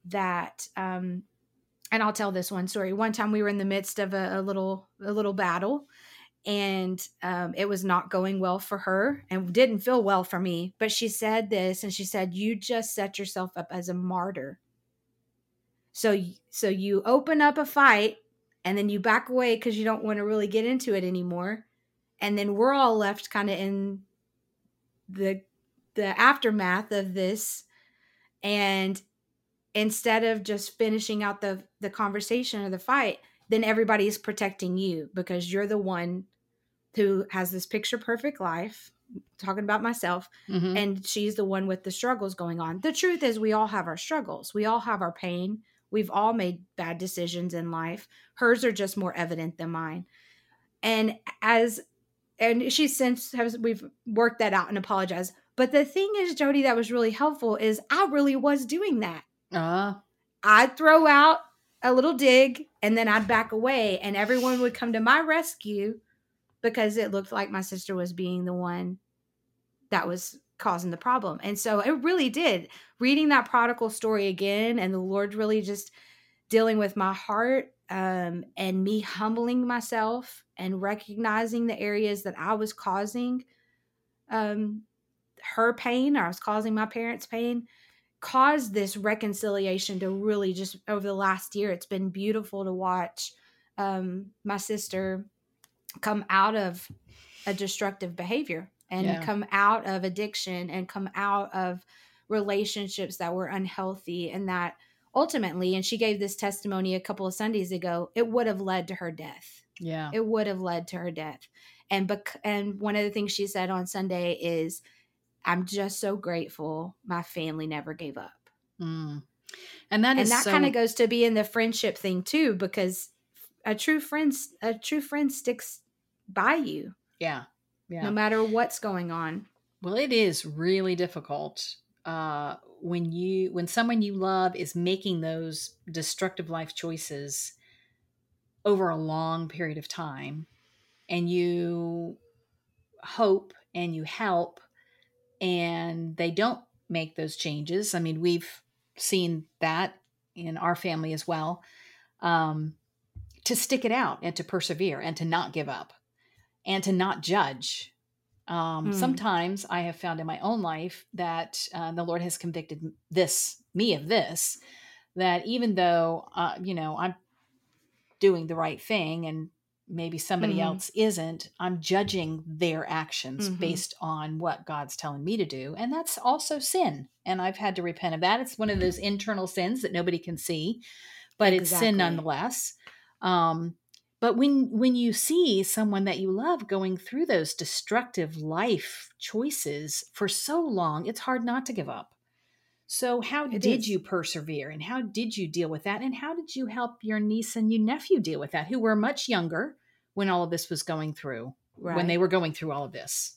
that um, and I'll tell this one story. One time we were in the midst of a, a little a little battle, and um, it was not going well for her and didn't feel well for me. But she said this, and she said, "You just set yourself up as a martyr." So so you open up a fight, and then you back away because you don't want to really get into it anymore, and then we're all left kind of in the the aftermath of this and instead of just finishing out the the conversation or the fight then everybody's protecting you because you're the one who has this picture perfect life talking about myself mm-hmm. and she's the one with the struggles going on. The truth is we all have our struggles. We all have our pain. We've all made bad decisions in life. Hers are just more evident than mine. And as and she since has we've worked that out and apologized. But the thing is jodie that was really helpful is i really was doing that. Uh, I'd throw out a little dig and then I'd back away, and everyone would come to my rescue because it looked like my sister was being the one that was causing the problem. And so it really did. Reading that prodigal story again, and the Lord really just dealing with my heart um, and me humbling myself and recognizing the areas that I was causing um, her pain or I was causing my parents' pain caused this reconciliation to really just over the last year it's been beautiful to watch um, my sister come out of a destructive behavior and yeah. come out of addiction and come out of relationships that were unhealthy and that ultimately and she gave this testimony a couple of sundays ago it would have led to her death yeah it would have led to her death and bec- and one of the things she said on sunday is I'm just so grateful my family never gave up. Mm. And that and that so... kind of goes to be in the friendship thing too, because a true friend, a true friend sticks by you. Yeah, yeah. No matter what's going on. Well, it is really difficult uh, when you when someone you love is making those destructive life choices over a long period of time, and you hope and you help and they don't make those changes. I mean, we've seen that in our family as well. Um, to stick it out and to persevere and to not give up and to not judge. Um, mm. Sometimes I have found in my own life that uh, the Lord has convicted this me of this. That even though uh, you know I'm doing the right thing and maybe somebody mm-hmm. else isn't i'm judging their actions mm-hmm. based on what god's telling me to do and that's also sin and i've had to repent of that it's one of those internal sins that nobody can see but exactly. it's sin nonetheless um, but when when you see someone that you love going through those destructive life choices for so long it's hard not to give up so how it did is. you persevere and how did you deal with that? And how did you help your niece and your nephew deal with that, who were much younger when all of this was going through, right. when they were going through all of this?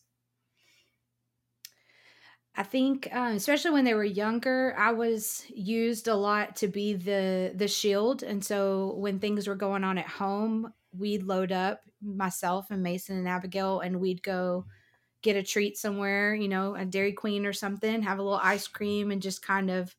I think, um, especially when they were younger, I was used a lot to be the the shield, and so when things were going on at home, we'd load up myself and Mason and Abigail, and we'd go get a treat somewhere, you know, a Dairy Queen or something, have a little ice cream and just kind of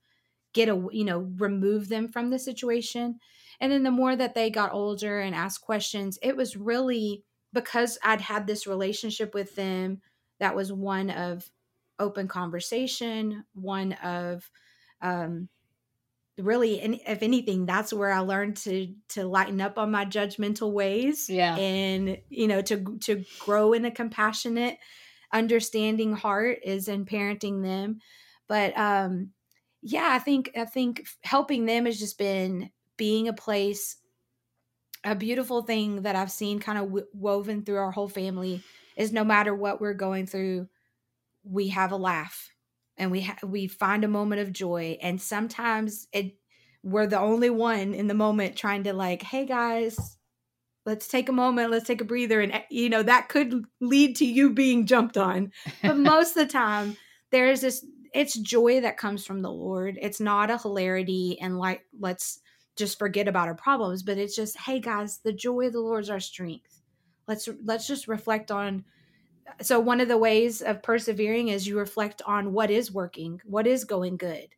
get a, you know, remove them from the situation. And then the more that they got older and asked questions, it was really because I'd had this relationship with them that was one of open conversation, one of um, really if anything that's where i learned to to lighten up on my judgmental ways Yeah. and you know to to grow in a compassionate understanding heart is in parenting them but um yeah i think i think helping them has just been being a place a beautiful thing that i've seen kind of w- woven through our whole family is no matter what we're going through we have a laugh and we ha- we find a moment of joy. And sometimes it we're the only one in the moment trying to like hey guys let's take a moment let's take a breather. And eh, you know that could lead to you being jumped on. But most of the time there is this it's joy that comes from the lord. It's not a hilarity and like let's just forget about our problems but it's just hey guys the joy of the lord is our strength. Let's let's just reflect on so one of the ways of persevering is you reflect on what is working what is going good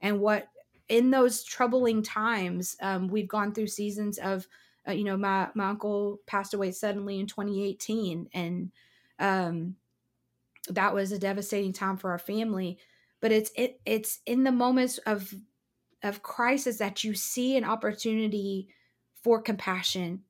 and what in those troubling times um, we've gone through seasons of uh, you know my my uncle passed away suddenly in 2018 and um, that was a devastating time for our family but it's it, it's in the moments of of crisis that you see an opportunity for compassion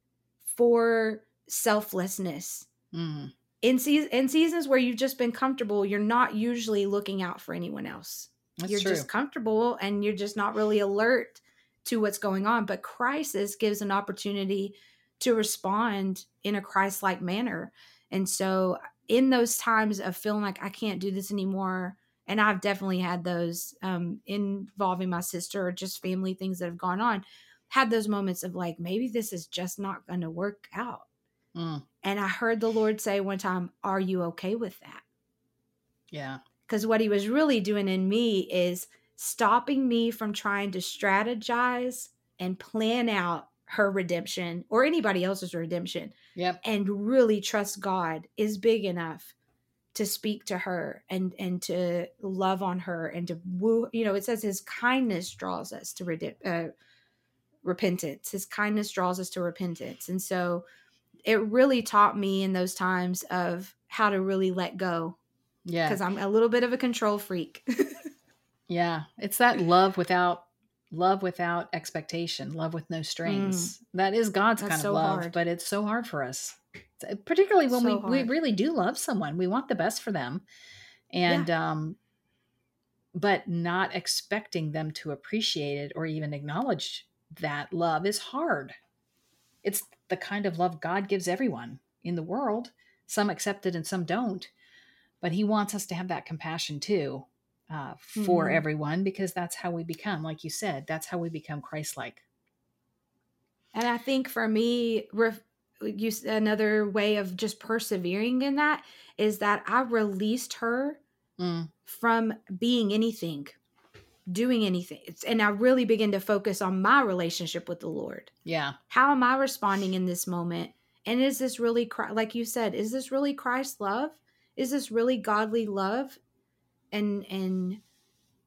for selflessness Mm. In seasons in seasons where you've just been comfortable you're not usually looking out for anyone else. That's you're true. just comfortable and you're just not really alert to what's going on. But crisis gives an opportunity to respond in a christ-like manner. And so in those times of feeling like i can't do this anymore and i've definitely had those um, involving my sister or just family things that have gone on had those moments of like maybe this is just not going to work out Mm. and I heard the Lord say one time, Are you okay with that? Yeah. Because what he was really doing in me is stopping me from trying to strategize and plan out her redemption or anybody else's redemption Yep. and really trust God is big enough to speak to her and and to love on her and to woo you know it says his kindness draws us to uh, repentance his kindness draws us to repentance and so it really taught me in those times of how to really let go Yeah. because I'm a little bit of a control freak. Yeah. It's that love without love without expectation, love with no strings. That is God's That's kind so of love, hard. but it's so hard for us. Particularly when So we, we really do love someone. We want the best for them. And um but not expecting them to appreciate it or even acknowledge that love is hard. It's the kind of love God gives everyone in the world. Some accept it and some don't. But He wants us to have that compassion too uh, for Mhm. everyone because that's how we become, like you said, that's how we become Christ like. and I think for me, ref- you another way of just persevering in that is that I released her Mm, from being anything, doing anything, It's- and I really begin to focus on my relationship with the Lord. yeah. How am I responding in this moment? And is this really, like you said, is this really Christ's love? Is this really godly love? And and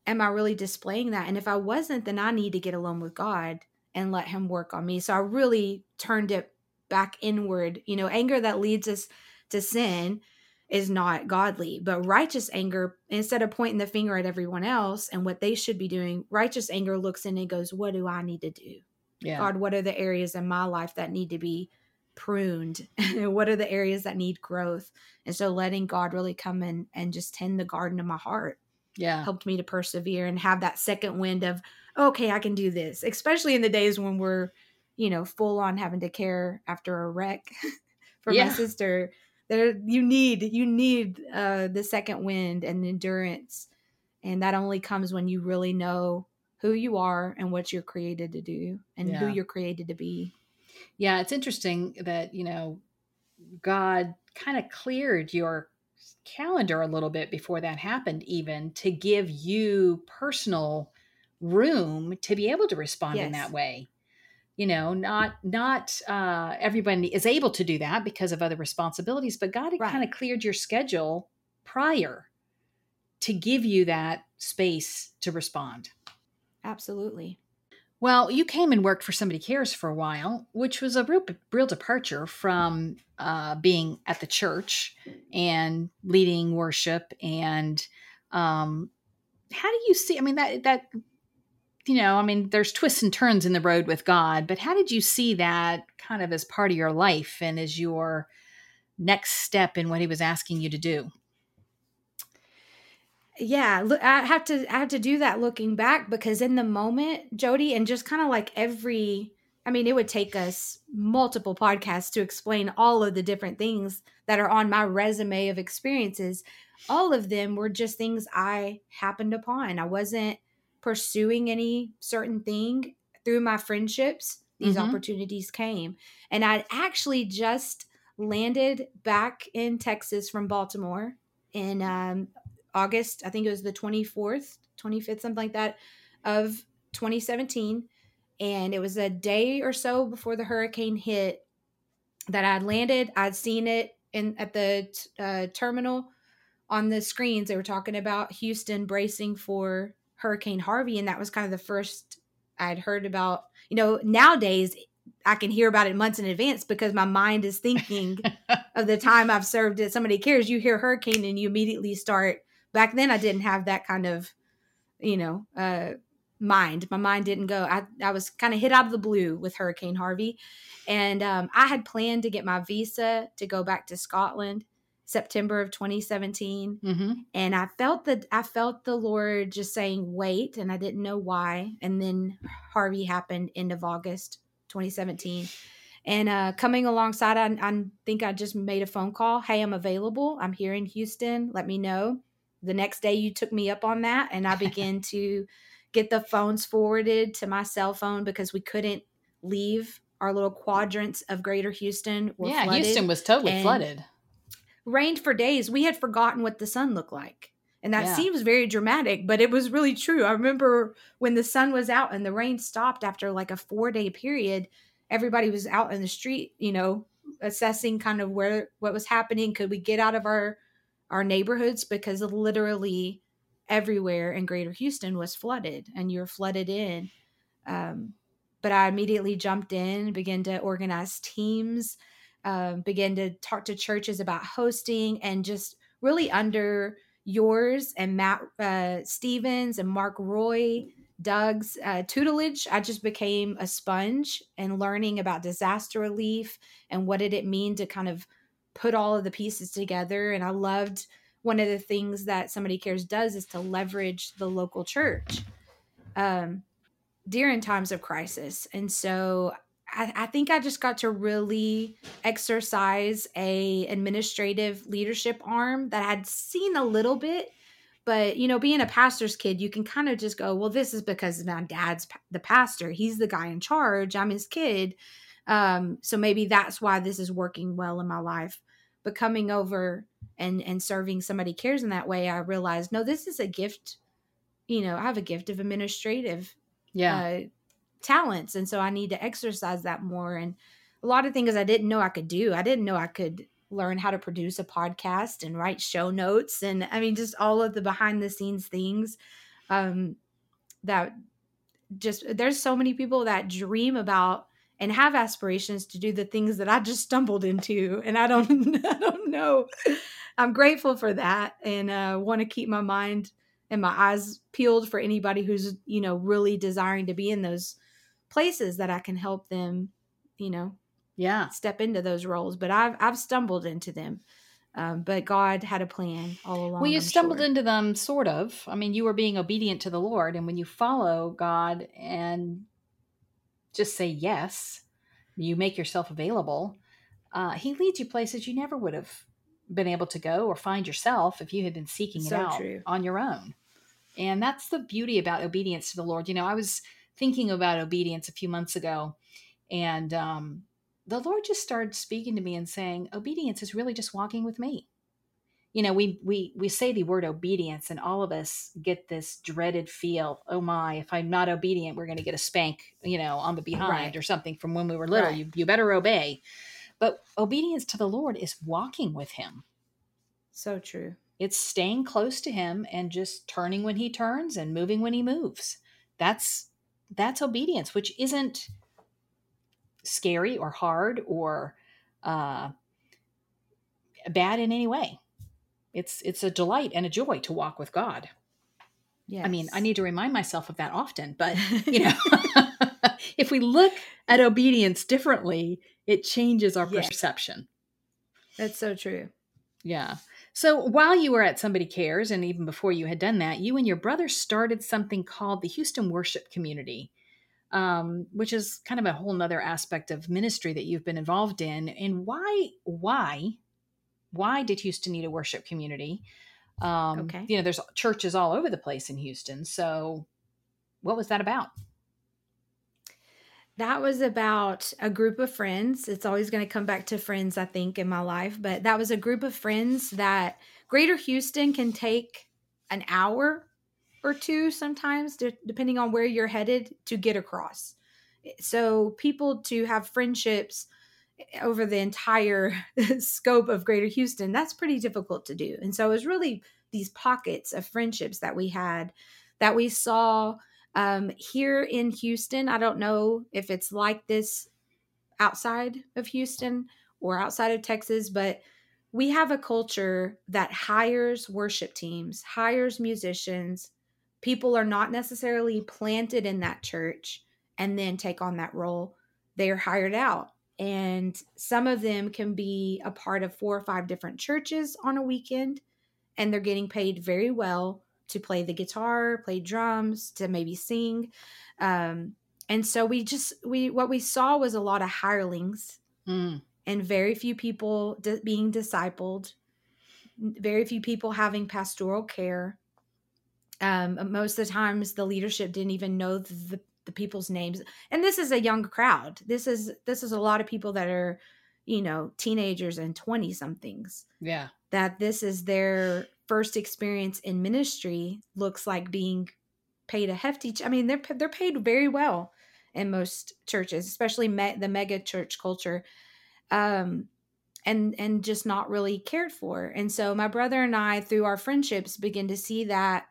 am I really displaying that? And if I wasn't, then I need to get alone with God and let Him work on me. So I really turned it back inward. You know, anger that leads us to sin is not godly, but righteous anger, instead of pointing the finger at everyone else and what they should be doing, righteous anger looks in and goes, What do I need to do? Yeah. God, what are the areas in my life that need to be pruned? what are the areas that need growth? And so letting God really come in and just tend the garden of my heart Yeah. helped me to persevere and have that second wind of, okay, I can do this, especially in the days when we're, you know, full on having to care after a wreck for Yeah. my sister. There, you need you need uh, the second wind and endurance, and that only comes when you really know who you are and what you're created to do and who you're created to be. Yeah. It's interesting that, you know, God kind of cleared your calendar a little bit before that happened, even to give you personal room to be able to respond in that way. You know, not not uh, everybody is able to do that because of other responsibilities, but God had Right. kind of cleared your schedule prior to give you that space to respond. Absolutely. Well, you came and worked for Somebody Cares for a while, which was a real, real departure from uh, being at the church and leading worship. And um, how do you see? I mean, that that you know, I mean, there's twists and turns in the road with God, but how did you see that kind of as part of your life and as your next step in what he was asking you to do? Yeah, I have to I have to do that looking back because in the moment, Jodie, and just kind of like every I mean, it would take us multiple podcasts to explain all of the different things that are on my resume of experiences. All of them were just things I happened upon. I wasn't pursuing any certain thing through my friendships. These mm-hmm. opportunities came. And I actually just landed back in Texas from Baltimore in um, August, I think it was the 24th, 25th, something like that, of 2017. And it was a day or so before the hurricane hit that I'd landed. I'd seen it in at the uh, terminal on the screens. They were talking about Houston bracing for Hurricane Harvey, and that was kind of the first I'd heard about. You know, nowadays I can hear about it months in advance because my mind is thinking of the time I've served at somebody cares. You hear hurricane and you immediately start. Back then, I didn't have that kind of, you know, uh, mind. My mind didn't go. I, I was kind of hit out of the blue with Hurricane Harvey. And um, I had planned to get my visa to go back to Scotland September of 2017. Mm-hmm. And I felt that I felt the Lord just saying, wait, and I didn't know why. And then Harvey happened end of August 2017. And uh, coming alongside, I, I think I just made a phone call. Hey, I'm available. I'm here in Houston. Let me know. The next day, you took me up on that, and I began to get the phones forwarded to my cell phone because we couldn't leave our little quadrants of Greater Houston. yeah, flooded. Houston was totally and flooded rained for days. We had forgotten what the sun looked like. And that yeah. seems very dramatic, but it was really true. I remember when the sun was out and the rain stopped after like a four day period, everybody was out in the street, you know, assessing kind of where what was happening. Could we get out of our our neighborhoods? Because literally everywhere in greater Houston was flooded and you're flooded in. Um, but I immediately jumped in, began to organize teams um, begin to talk to churches about hosting and just really under yours and Matt uh, Stevens and Mark Roy, Doug's uh, tutelage, I just became a sponge and learning about disaster relief and what did it mean to kind of put all of the pieces together. And I loved one of the things that Somebody Cares does is to leverage the local church um, during times of crisis. And so I, I think I just got to really exercise a administrative leadership arm that I had seen a little bit but you know being a pastor's kid you can kind of just go well this is because my dad's the pastor he's the guy in charge i'm his kid. Um, so maybe that's why this is working well in my life. But coming over and and serving somebody cares in that way i realized no this is a gift you know i have a gift of administrative yeah. uh, talents and so i need to exercise that more and a lot of things i didn't know i could do i didn't know i could learn how to produce a podcast and write show notes and i mean just all of the behind the scenes things um that just there's so many people that dream about and have aspirations to do the things that I just stumbled into and I don't I don't know. I'm grateful for that and uh want to keep my mind and my eyes peeled for anybody who's, you know, really desiring to be in those places that I can help them, you know, yeah, step into those roles. But I've I've stumbled into them. Um, but God had a plan all along. Well, you I'm stumbled sure. into them, sort of. I mean, you were being obedient to the Lord, and when you follow God and just say yes, you make yourself available. Uh, he leads you places you never would have been able to go or find yourself if you had been seeking so it out true. on your own. And that's the beauty about obedience to the Lord. You know, I was thinking about obedience a few months ago, and um, the Lord just started speaking to me and saying, "Obedience is really just walking with me." You know, we we we say the word obedience, and all of us get this dreaded feel. Oh my! If I'm not obedient, we're going to get a spank, you know, on the behind right. or something from when we were little. Right. You you better obey. But obedience to the Lord is walking with Him. So true. It's staying close to Him and just turning when He turns and moving when He moves. That's that's obedience, which isn't scary or hard or uh, bad in any way. It's it's a delight and a joy to walk with God. Yes. I mean, I need to remind myself of that often, but you know, if we look at obedience differently, it changes our yes. perception. That's so true. Yeah. So while you were at Somebody Cares, and even before you had done that, you and your brother started something called the Houston Worship Community, um, which is kind of a whole nother aspect of ministry that you've been involved in. And why, why, why did Houston need a worship community? Um, okay. You know, there's churches all over the place in Houston. So, what was that about? That was about a group of friends. It's always going to come back to friends, I think, in my life. But that was a group of friends that Greater Houston can take an hour or two sometimes, depending on where you're headed, to get across. So, people to have friendships eh, over the entire scope of greater Houston, that's pretty difficult to do. And so it was really these pockets of friendships that we had that we saw um, here in Houston. I don't know if it's like this outside of Houston or outside of Texas, but we have a culture that hires worship teams, hires musicians. People are not necessarily planted in that church and then take on that role. They are hired out and some of them can be a part of four or five different churches on a weekend and they're getting paid very well to play the guitar play drums to maybe sing. Um, and so we just we what we saw was a lot of hirelings mm. and very few people di- being discipled very few people having pastoral care. Um, most of the times the leadership didn't even know the, the people's names. And this is a young crowd. This is this is a lot of people that are you know teenagers and 20 somethings yeah. that this is their first experience in ministry looks like being paid a hefty i mean they're they're paid very well in most churches especially me, the mega church culture um and and just not really cared for and so my brother and i through our friendships begin to see that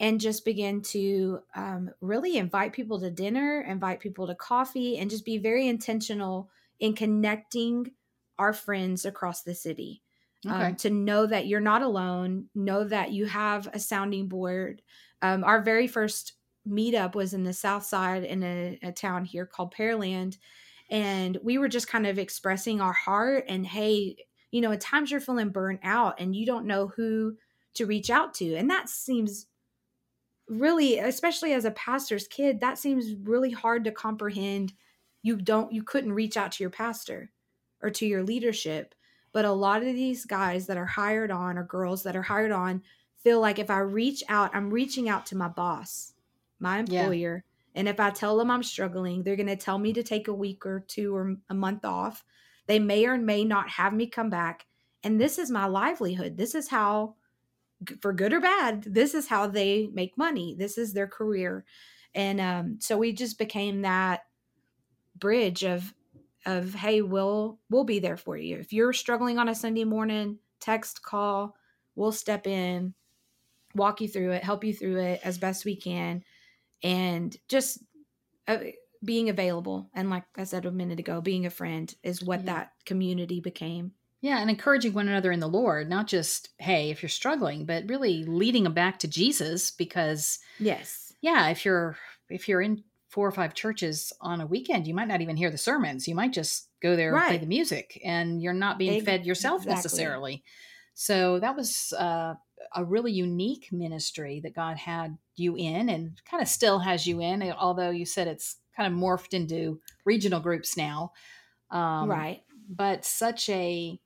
and just begin to um, really invite people to dinner, invite people to coffee, and just be very intentional in connecting our friends across the city. Okay. Um, to know that you're not alone, know that you have a sounding board. Um, our very first meetup was in the South Side in a, a town here called Pearland. And we were just kind of expressing our heart and, hey, you know, at times you're feeling burnt out and you don't know who to reach out to. And that seems really especially as a pastor's kid that seems really hard to comprehend you don't you couldn't reach out to your pastor or to your leadership but a lot of these guys that are hired on or girls that are hired on feel like if i reach out i'm reaching out to my boss my employer yeah. and if i tell them i'm struggling they're going to tell me to take a week or two or a month off they may or may not have me come back and this is my livelihood this is how for good or bad, this is how they make money. This is their career. And um, so we just became that bridge of of hey, we'll we'll be there for you. If you're struggling on a Sunday morning, text, call, we'll step in, walk you through it, help you through it as best we can, and just uh, being available. And like I said a minute ago, being a friend is what yeah. that community became. Yeah, and encouraging one another in the Lord, not just, hey, if you're struggling, but really leading them back to Jesus because Yes. Yeah, if you're if you're in four or five churches on a weekend, you might not even hear the sermons. You might just go there right. and play the music and you're not being fed yourself exactly. necessarily. So that was uh, a really unique ministry that God had you in and kind of still has you in, although you said it's kind of morphed into regional groups now. Um, right. But such a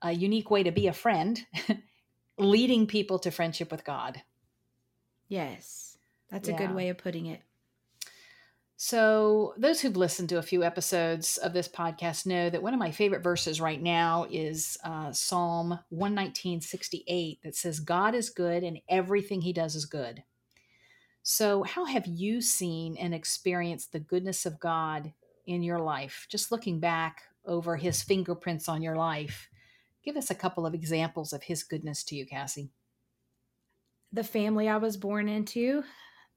a unique way to be a friend, leading people to friendship with God. Yes, that's yeah. a good way of putting it. So, those who've listened to a few episodes of this podcast know that one of my favorite verses right now is uh, Psalm 119, 68, that says, God is good and everything he does is good. So, how have you seen and experienced the goodness of God in your life? Just looking back over his fingerprints on your life, Give us a couple of examples of his goodness to you, Cassy. The family I was born into,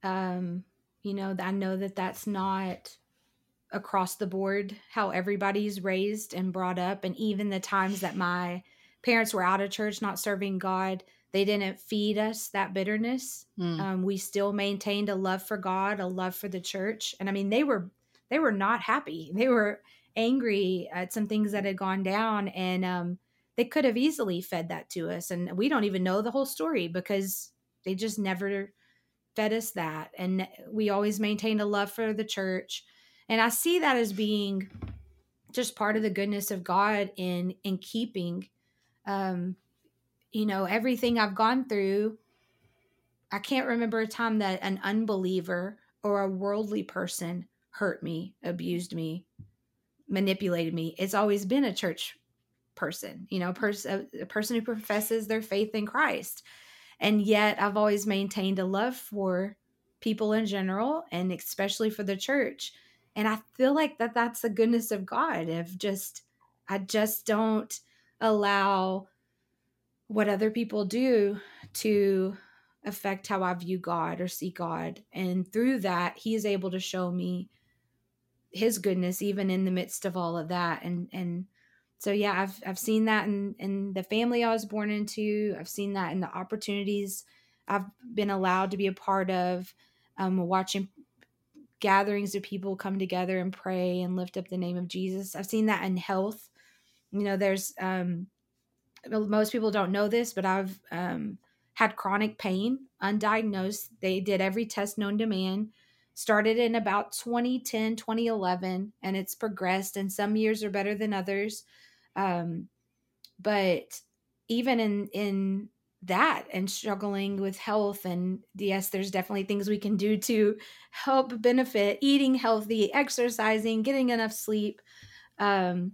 um, you know, I know that that's not across the board how everybody's raised and brought up. And even the times that my parents were out of church, not serving God, they didn't feed us that bitterness. Mm. Um, we still maintained a love for God, a love for the church, and I mean they were they were not happy. They were angry at some things that had gone down, and um, they could have easily fed that to us, and we don't even know the whole story because they just never fed us that, and we always maintained a love for the church, and I see that as being just part of the goodness of God in in keeping um you know, everything I've gone through, I can't remember a time that an unbeliever or a worldly person hurt me, abused me, manipulated me. It's always been a church person, you know, a, a person who professes their faith in Christ. And yet I've always maintained a love for people in general and especially for the church. And I feel like that that's the goodness of God of just I just don't allow what other people do to affect how I view God or see God. And through that, he is able to show me his goodness even in the midst of all of that. And and so yeah, I've I've seen that in in the family I was born into. I've seen that in the opportunities I've been allowed to be a part of. Um, watching gatherings of people come together and pray and lift up the name of Jesus. I've seen that in health. You know, there's um most people don't know this, but I've um, had chronic pain, undiagnosed. They did every test known to man. Started in about 2010, 2011, and it's progressed, and some years are better than others. Um, but even in in that and struggling with health and yes there's definitely things we can do to help benefit eating healthy exercising getting enough sleep um,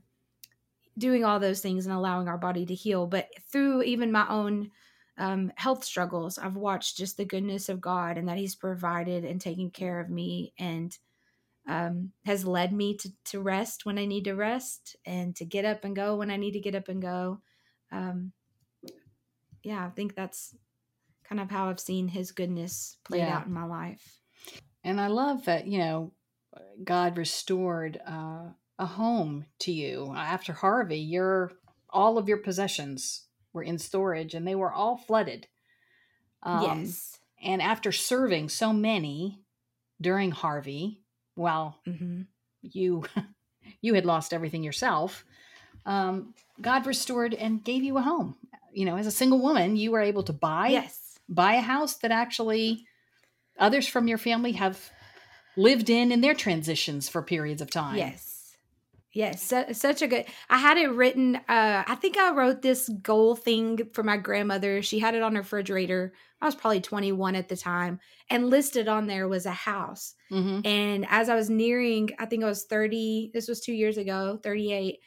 doing all those things and allowing our body to heal. But through even my own um, health struggles, I've watched just the goodness of God and that He's provided and taken care of me and um, has led me to, to rest when I need to rest and to get up and go when I need to get up and go. Um, yeah, I think that's kind of how I've seen His goodness played yeah. out in my life. And I love that, you know, God restored uh, a home to you. After Harvey, your all of your possessions were in storage and they were all flooded. Um, yes. And after serving so many during Harvey, well, mm-hmm. you you had lost everything yourself. Um, God restored and gave you a home. You know, as a single woman, you were able to buy yes. buy a house that actually others from your family have lived in in their transitions for periods of time. Yes. Yes, su- such a good. I had it written. Uh, I think I wrote this goal thing for my grandmother. She had it on her refrigerator. I was probably 21 at the time, and listed on there was a house. Mm-hmm. And as I was nearing, I think I was 30. This was two years ago, 38.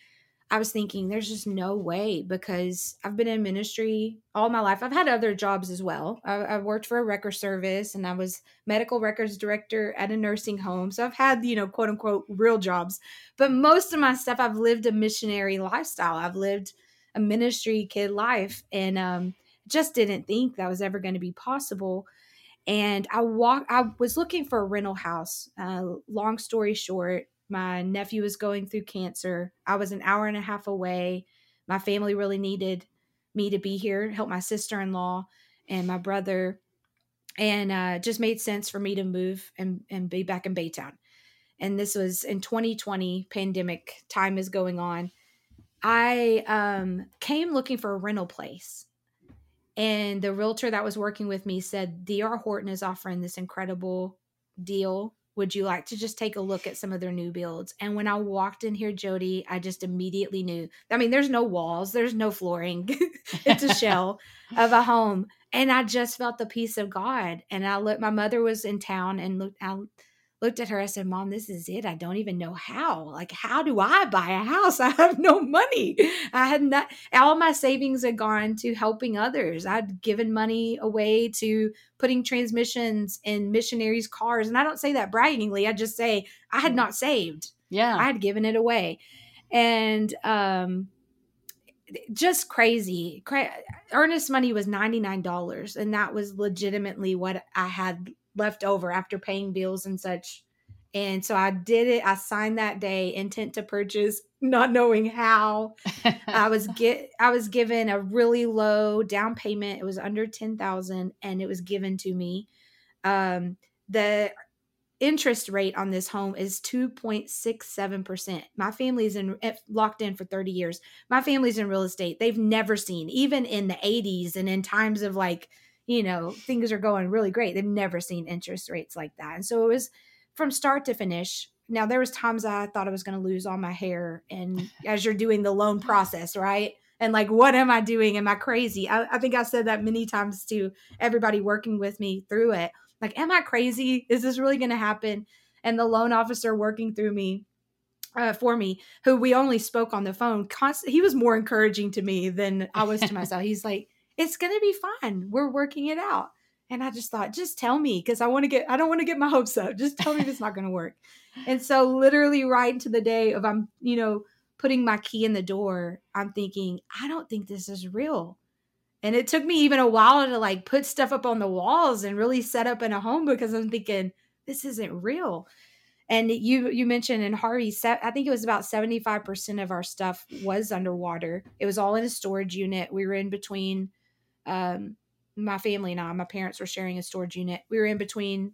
I was thinking there's just no way because I've been in ministry all my life. I've had other jobs as well. I, I, worked for a record service and I was medical records director at a nursing home. So I've had, you know, quote unquote real jobs. But most of my stuff, I've lived a missionary lifestyle. I've lived a ministry kid life and um, just didn't think that was ever going to be possible. And I walk. I was looking for a rental house. Uh, long story short, my nephew was going through cancer. I was an hour and a half away. My family really needed me to be here, help my sister in law and my brother. And uh, just made sense for me to move and, and be back in Baytown. And this was in 2020, pandemic time is going on. I um, came looking for a rental place. And the realtor that was working with me said, DR Horton is offering this incredible deal would you like to just take a look at some of their new builds? And when I walked in here, Jodie, I just immediately knew. I mean, there's no walls, there's no flooring. it's a shell of a home. And I just felt the peace of God. And I looked, my mother was in town and looked, I looked at her. I said, Mom, this is it. I don't even know how. Like, how do I buy a house? I have no money. I had not, all my savings had gone to helping others. I'd given money away to putting transmissions in missionaries' cars. And I don't say that braggingly. I just say I had not saved. Yeah. I had given it away. And, um, just crazy. Cra- earnest money was $99 and that was legitimately what I had left over after paying bills and such And so I did it. I signed that day, intent to purchase, not knowing how. I was get I was given a really low down payment. It was under ten thousand, and it was given to me. Um, the interest rate on this home is 2.67%. My family's in eh, locked in for 30 years. My family's in real estate. They've never seen even in the 80s and in times of like, you know, things are going really great. They've never seen interest rates like that. And so it was from start to finish. Now there was times I thought I was going to lose all my hair and as you're doing the loan process, right? And like, what am I doing? Am I crazy? I, I think I said that many times to everybody working with me through it like, am I crazy? Is this really going to happen? And the loan officer working through me uh, for me, who we only spoke on the phone, const- he was more encouraging to me than I was to myself. He's like, it's going to be fine. We're working it out. And I just thought, just tell me because I want to get, I don't want to get my hopes up. Just tell me if it's not going to work. And so, literally, right into the day of I'm, you know, putting my key in the door, I'm thinking, I don't think this is real. And it took me even a while to like put stuff up on the walls and really set up in a home because I'm thinking this isn't real. And you you mentioned in Harvey, I think it was about 75% of our stuff was underwater. It was all in a storage unit. We were in between um, my family and I, my parents were sharing a storage unit. We were in between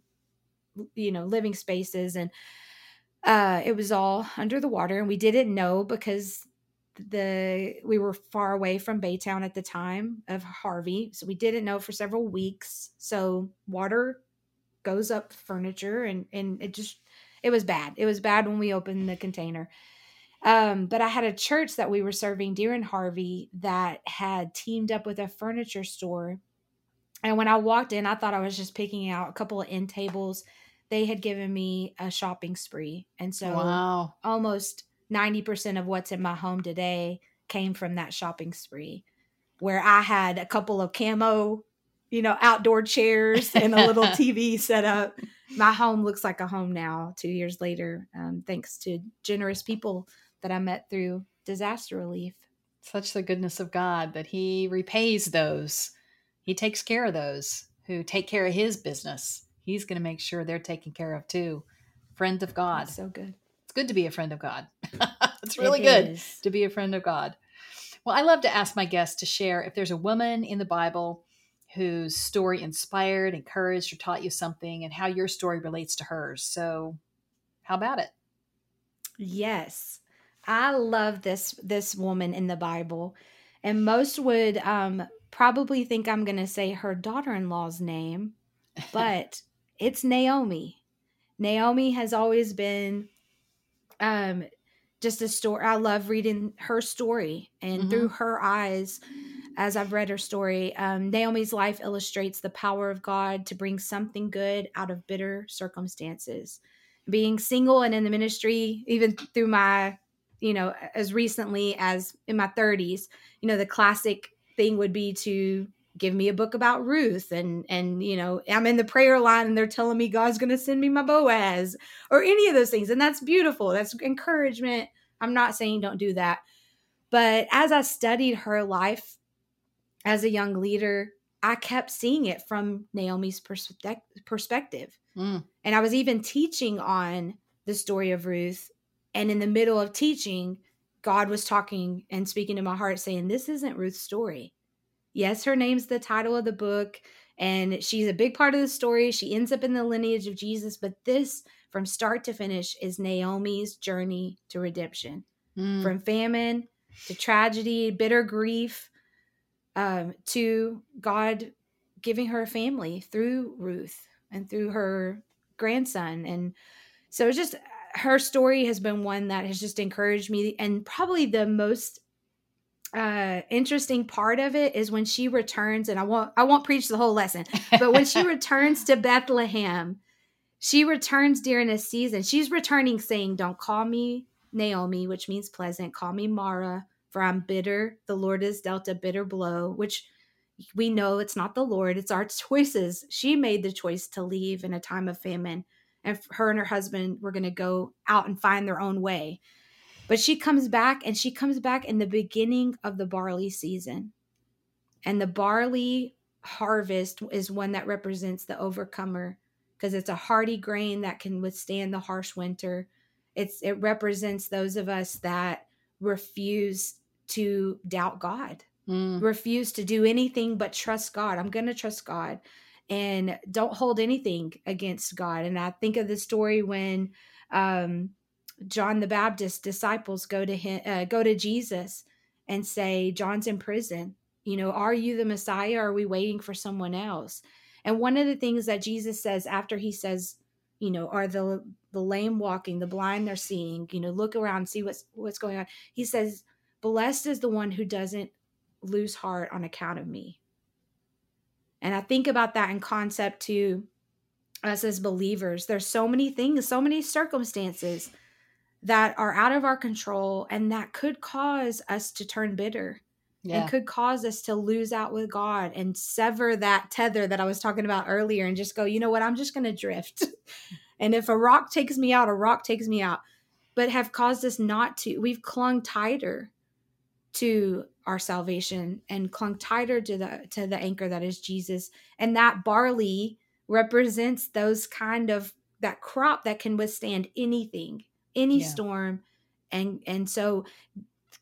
you know, living spaces and uh, it was all under the water and we didn't know because the we were far away from Baytown at the time of Harvey, so we didn't know for several weeks. So water goes up furniture, and and it just it was bad. It was bad when we opened the container. Um, but I had a church that we were serving during Harvey that had teamed up with a furniture store. And when I walked in, I thought I was just picking out a couple of end tables. They had given me a shopping spree. And so wow. almost 90% of what's in my home today came from that shopping spree where I had a couple of camo, you know, outdoor chairs and a little TV set up. My home looks like a home now, two years later, um, thanks to generous people that I met through disaster relief. Such the goodness of God that He repays those. He takes care of those who take care of His business. He's going to make sure they're taken care of too. Friend of God. That's so good It's good to be a friend of God. it's really it good is. to be a friend of God. Well, I love to ask my guests to share if there's a woman in the Bible whose story inspired, encouraged, or taught you something, and how your story relates to hers. So, how about it? Yes, I love this this woman in the Bible, and most would um, probably think I'm going to say her daughter-in-law's name, but it's Naomi. Naomi has always been um just a story i love reading her story and mm-hmm. through her eyes as i've read her story um, naomi's life illustrates the power of god to bring something good out of bitter circumstances being single and in the ministry even through my you know as recently as in my 30s you know the classic thing would be to give me a book about Ruth and and you know I'm in the prayer line and they're telling me God's going to send me my Boaz or any of those things. And that's beautiful. That's encouragement. I'm not saying don't do that. But as I studied her life as a young leader I kept seeing it from Naomi's perspective. Mm. and I was even teaching on the story of Ruth and in the middle of teaching God was talking and speaking to my heart saying this isn't Ruth's story Yes, her name's the title of the book, and she's a big part of the story. She ends up in the lineage of Jesus, but this, from start to finish, is Naomi's journey to redemption mm. from famine to tragedy, bitter grief, um, to God giving her a family through Ruth and through her grandson. And so it's just her story has been one that has just encouraged me and probably the most uh interesting part of it is when she returns and I won't I won't preach the whole lesson, but when she returns to Bethlehem, she returns during a season. She's returning saying, "Don't call me Naomi, which means pleasant. Call me Mara, for I'm bitter. The Lord has dealt a bitter blow," which we know it's not the Lord, it's our choices. She made the choice to leave in a time of famine, and her and her husband were going to go out and find their own way. But she comes back and she comes back in the beginning of the barley season. And the barley harvest is one that represents the overcomer because it's a hardy grain that can withstand the harsh winter. It's it represents those of us that refuse to doubt God, mm. refuse to do anything but trust God. I'm going to trust God and don't hold anything against God. And I think of the story when um, John the Baptist disciples go to him, uh, go to Jesus and say, "John's in prison. You know, are you the Messiah? Or are we waiting for someone else?" And one of the things that Jesus says after he says, you know, are the the lame walking, the blind they're seeing, you know, look around, see what's what's going on. He says, "Blessed is the one who doesn't lose heart on account of me." And I think about that in concept to us as believers. There's so many things, so many circumstances that are out of our control and that could cause us to turn bitter yeah. and could cause us to lose out with God and sever that tether that I was talking about earlier and just go, you know what, I'm just going to drift. and if a rock takes me out, a rock takes me out, but have caused us not to. We've clung tighter to our salvation and clung tighter to the to the anchor that is Jesus. And that barley represents those kind of that crop that can withstand anything any yeah. storm. And and so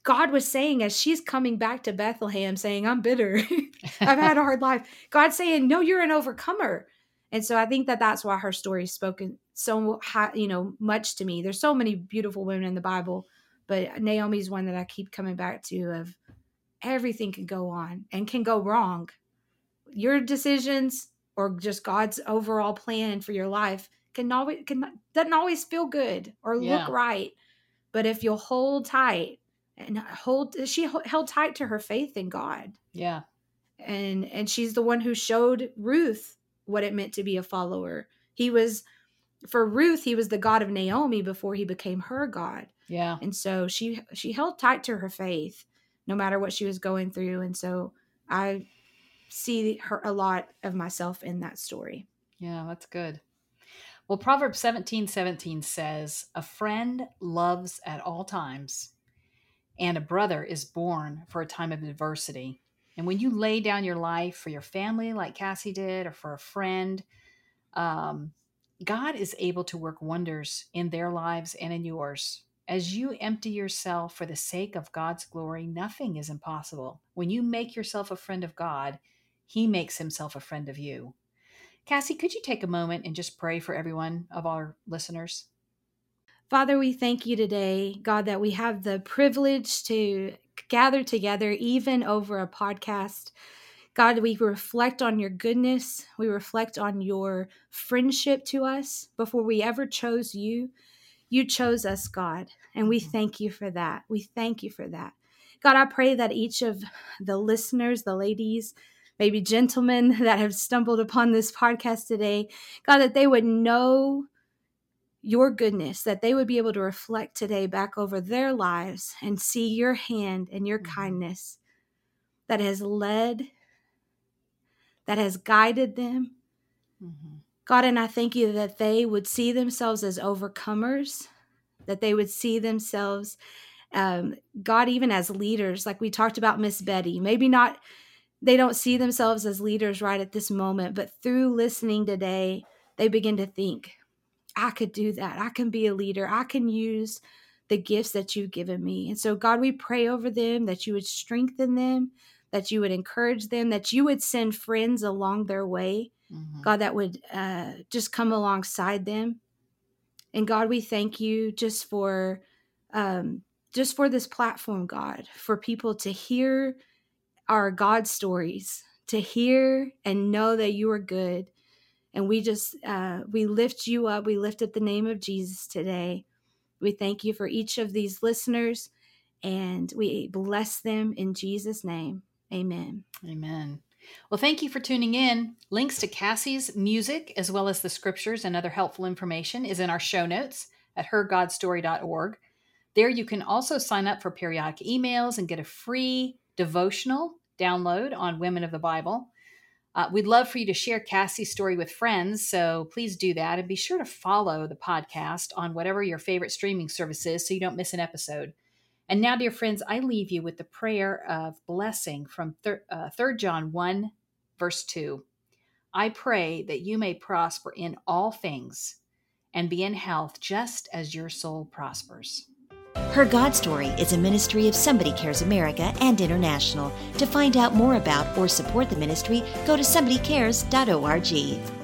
God was saying as she's coming back to Bethlehem saying I'm bitter. I've had a hard life. God's saying no you're an overcomer. And so I think that that's why her story is spoken so high, you know much to me. There's so many beautiful women in the Bible but Naomi's one that I keep coming back to of everything can go on and can go wrong. Your decisions or just God's overall plan for your life can always can doesn't always feel good or yeah. look right. But if you'll hold tight and hold she held tight to her faith in God. Yeah. And and she's the one who showed Ruth what it meant to be a follower. He was for Ruth, he was the God of Naomi before he became her God. Yeah. And so she she held tight to her faith no matter what she was going through and so I see her a lot of myself in that story. Yeah, that's good. Well, Proverbs 17 17 says, A friend loves at all times, and a brother is born for a time of adversity. And when you lay down your life for your family, like Cassy did, or for a friend, um, God is able to work wonders in their lives and in yours. As you empty yourself for the sake of God's glory, nothing is impossible. When you make yourself a friend of God, He makes Himself a friend of you. Cassy, could you take a moment and just pray for everyone of our listeners? Father, we thank you today, God, that we have the privilege to gather together, even over a podcast. God, we reflect on your goodness. We reflect on your friendship to us before we ever chose you. You chose us, God, and we mm-hmm. thank you for that. We thank you for that. God, I pray that each of the listeners, the ladies, maybe gentlemen that have stumbled upon this podcast today, God, that they would know your goodness, that they would be able to reflect today back over their lives and see your hand and your mm-hmm. kindness that has led, that has guided them. Mm-hmm. God, and I thank you that they would see themselves as overcomers, that they would see themselves, um, God, even as leaders, like we talked about Miss Betty. Maybe not, they don't see themselves as leaders right at this moment, but through listening today, they begin to think, I could do that. I can be a leader. I can use the gifts that you've given me. And so, God, we pray over them that you would strengthen them, that you would encourage them, that you would send friends along their way mm-hmm. God, that would uh, just come alongside them. And God, we thank you just for um, just for this platform, God, for people to hear our God stories, to hear and know that you are good. And we just uh, we lift you up. We lift up the name of Jesus today. We thank you for each of these listeners, and we bless them in Jesus' name. Amen. Amen. Well, thank you for tuning in. Links to Cassy's music, as well as the scriptures and other helpful information, is in our show notes at hergodstory.org. There you can also sign up for periodic emails and get a free devotional download on Women of the Bible. Uh, we'd love for you to share Cassy's story with friends, so please do that. And be sure to follow the podcast on whatever your favorite streaming service is so you don't miss an episode. And now, dear friends, I leave you with the prayer of blessing from 3 uh, John 1, verse 2. I pray that you may prosper in all things and be in health just as your soul prospers. Her God Story is a ministry of Somebody Cares America and International. To find out more about or support the ministry, go to somebodycares.org.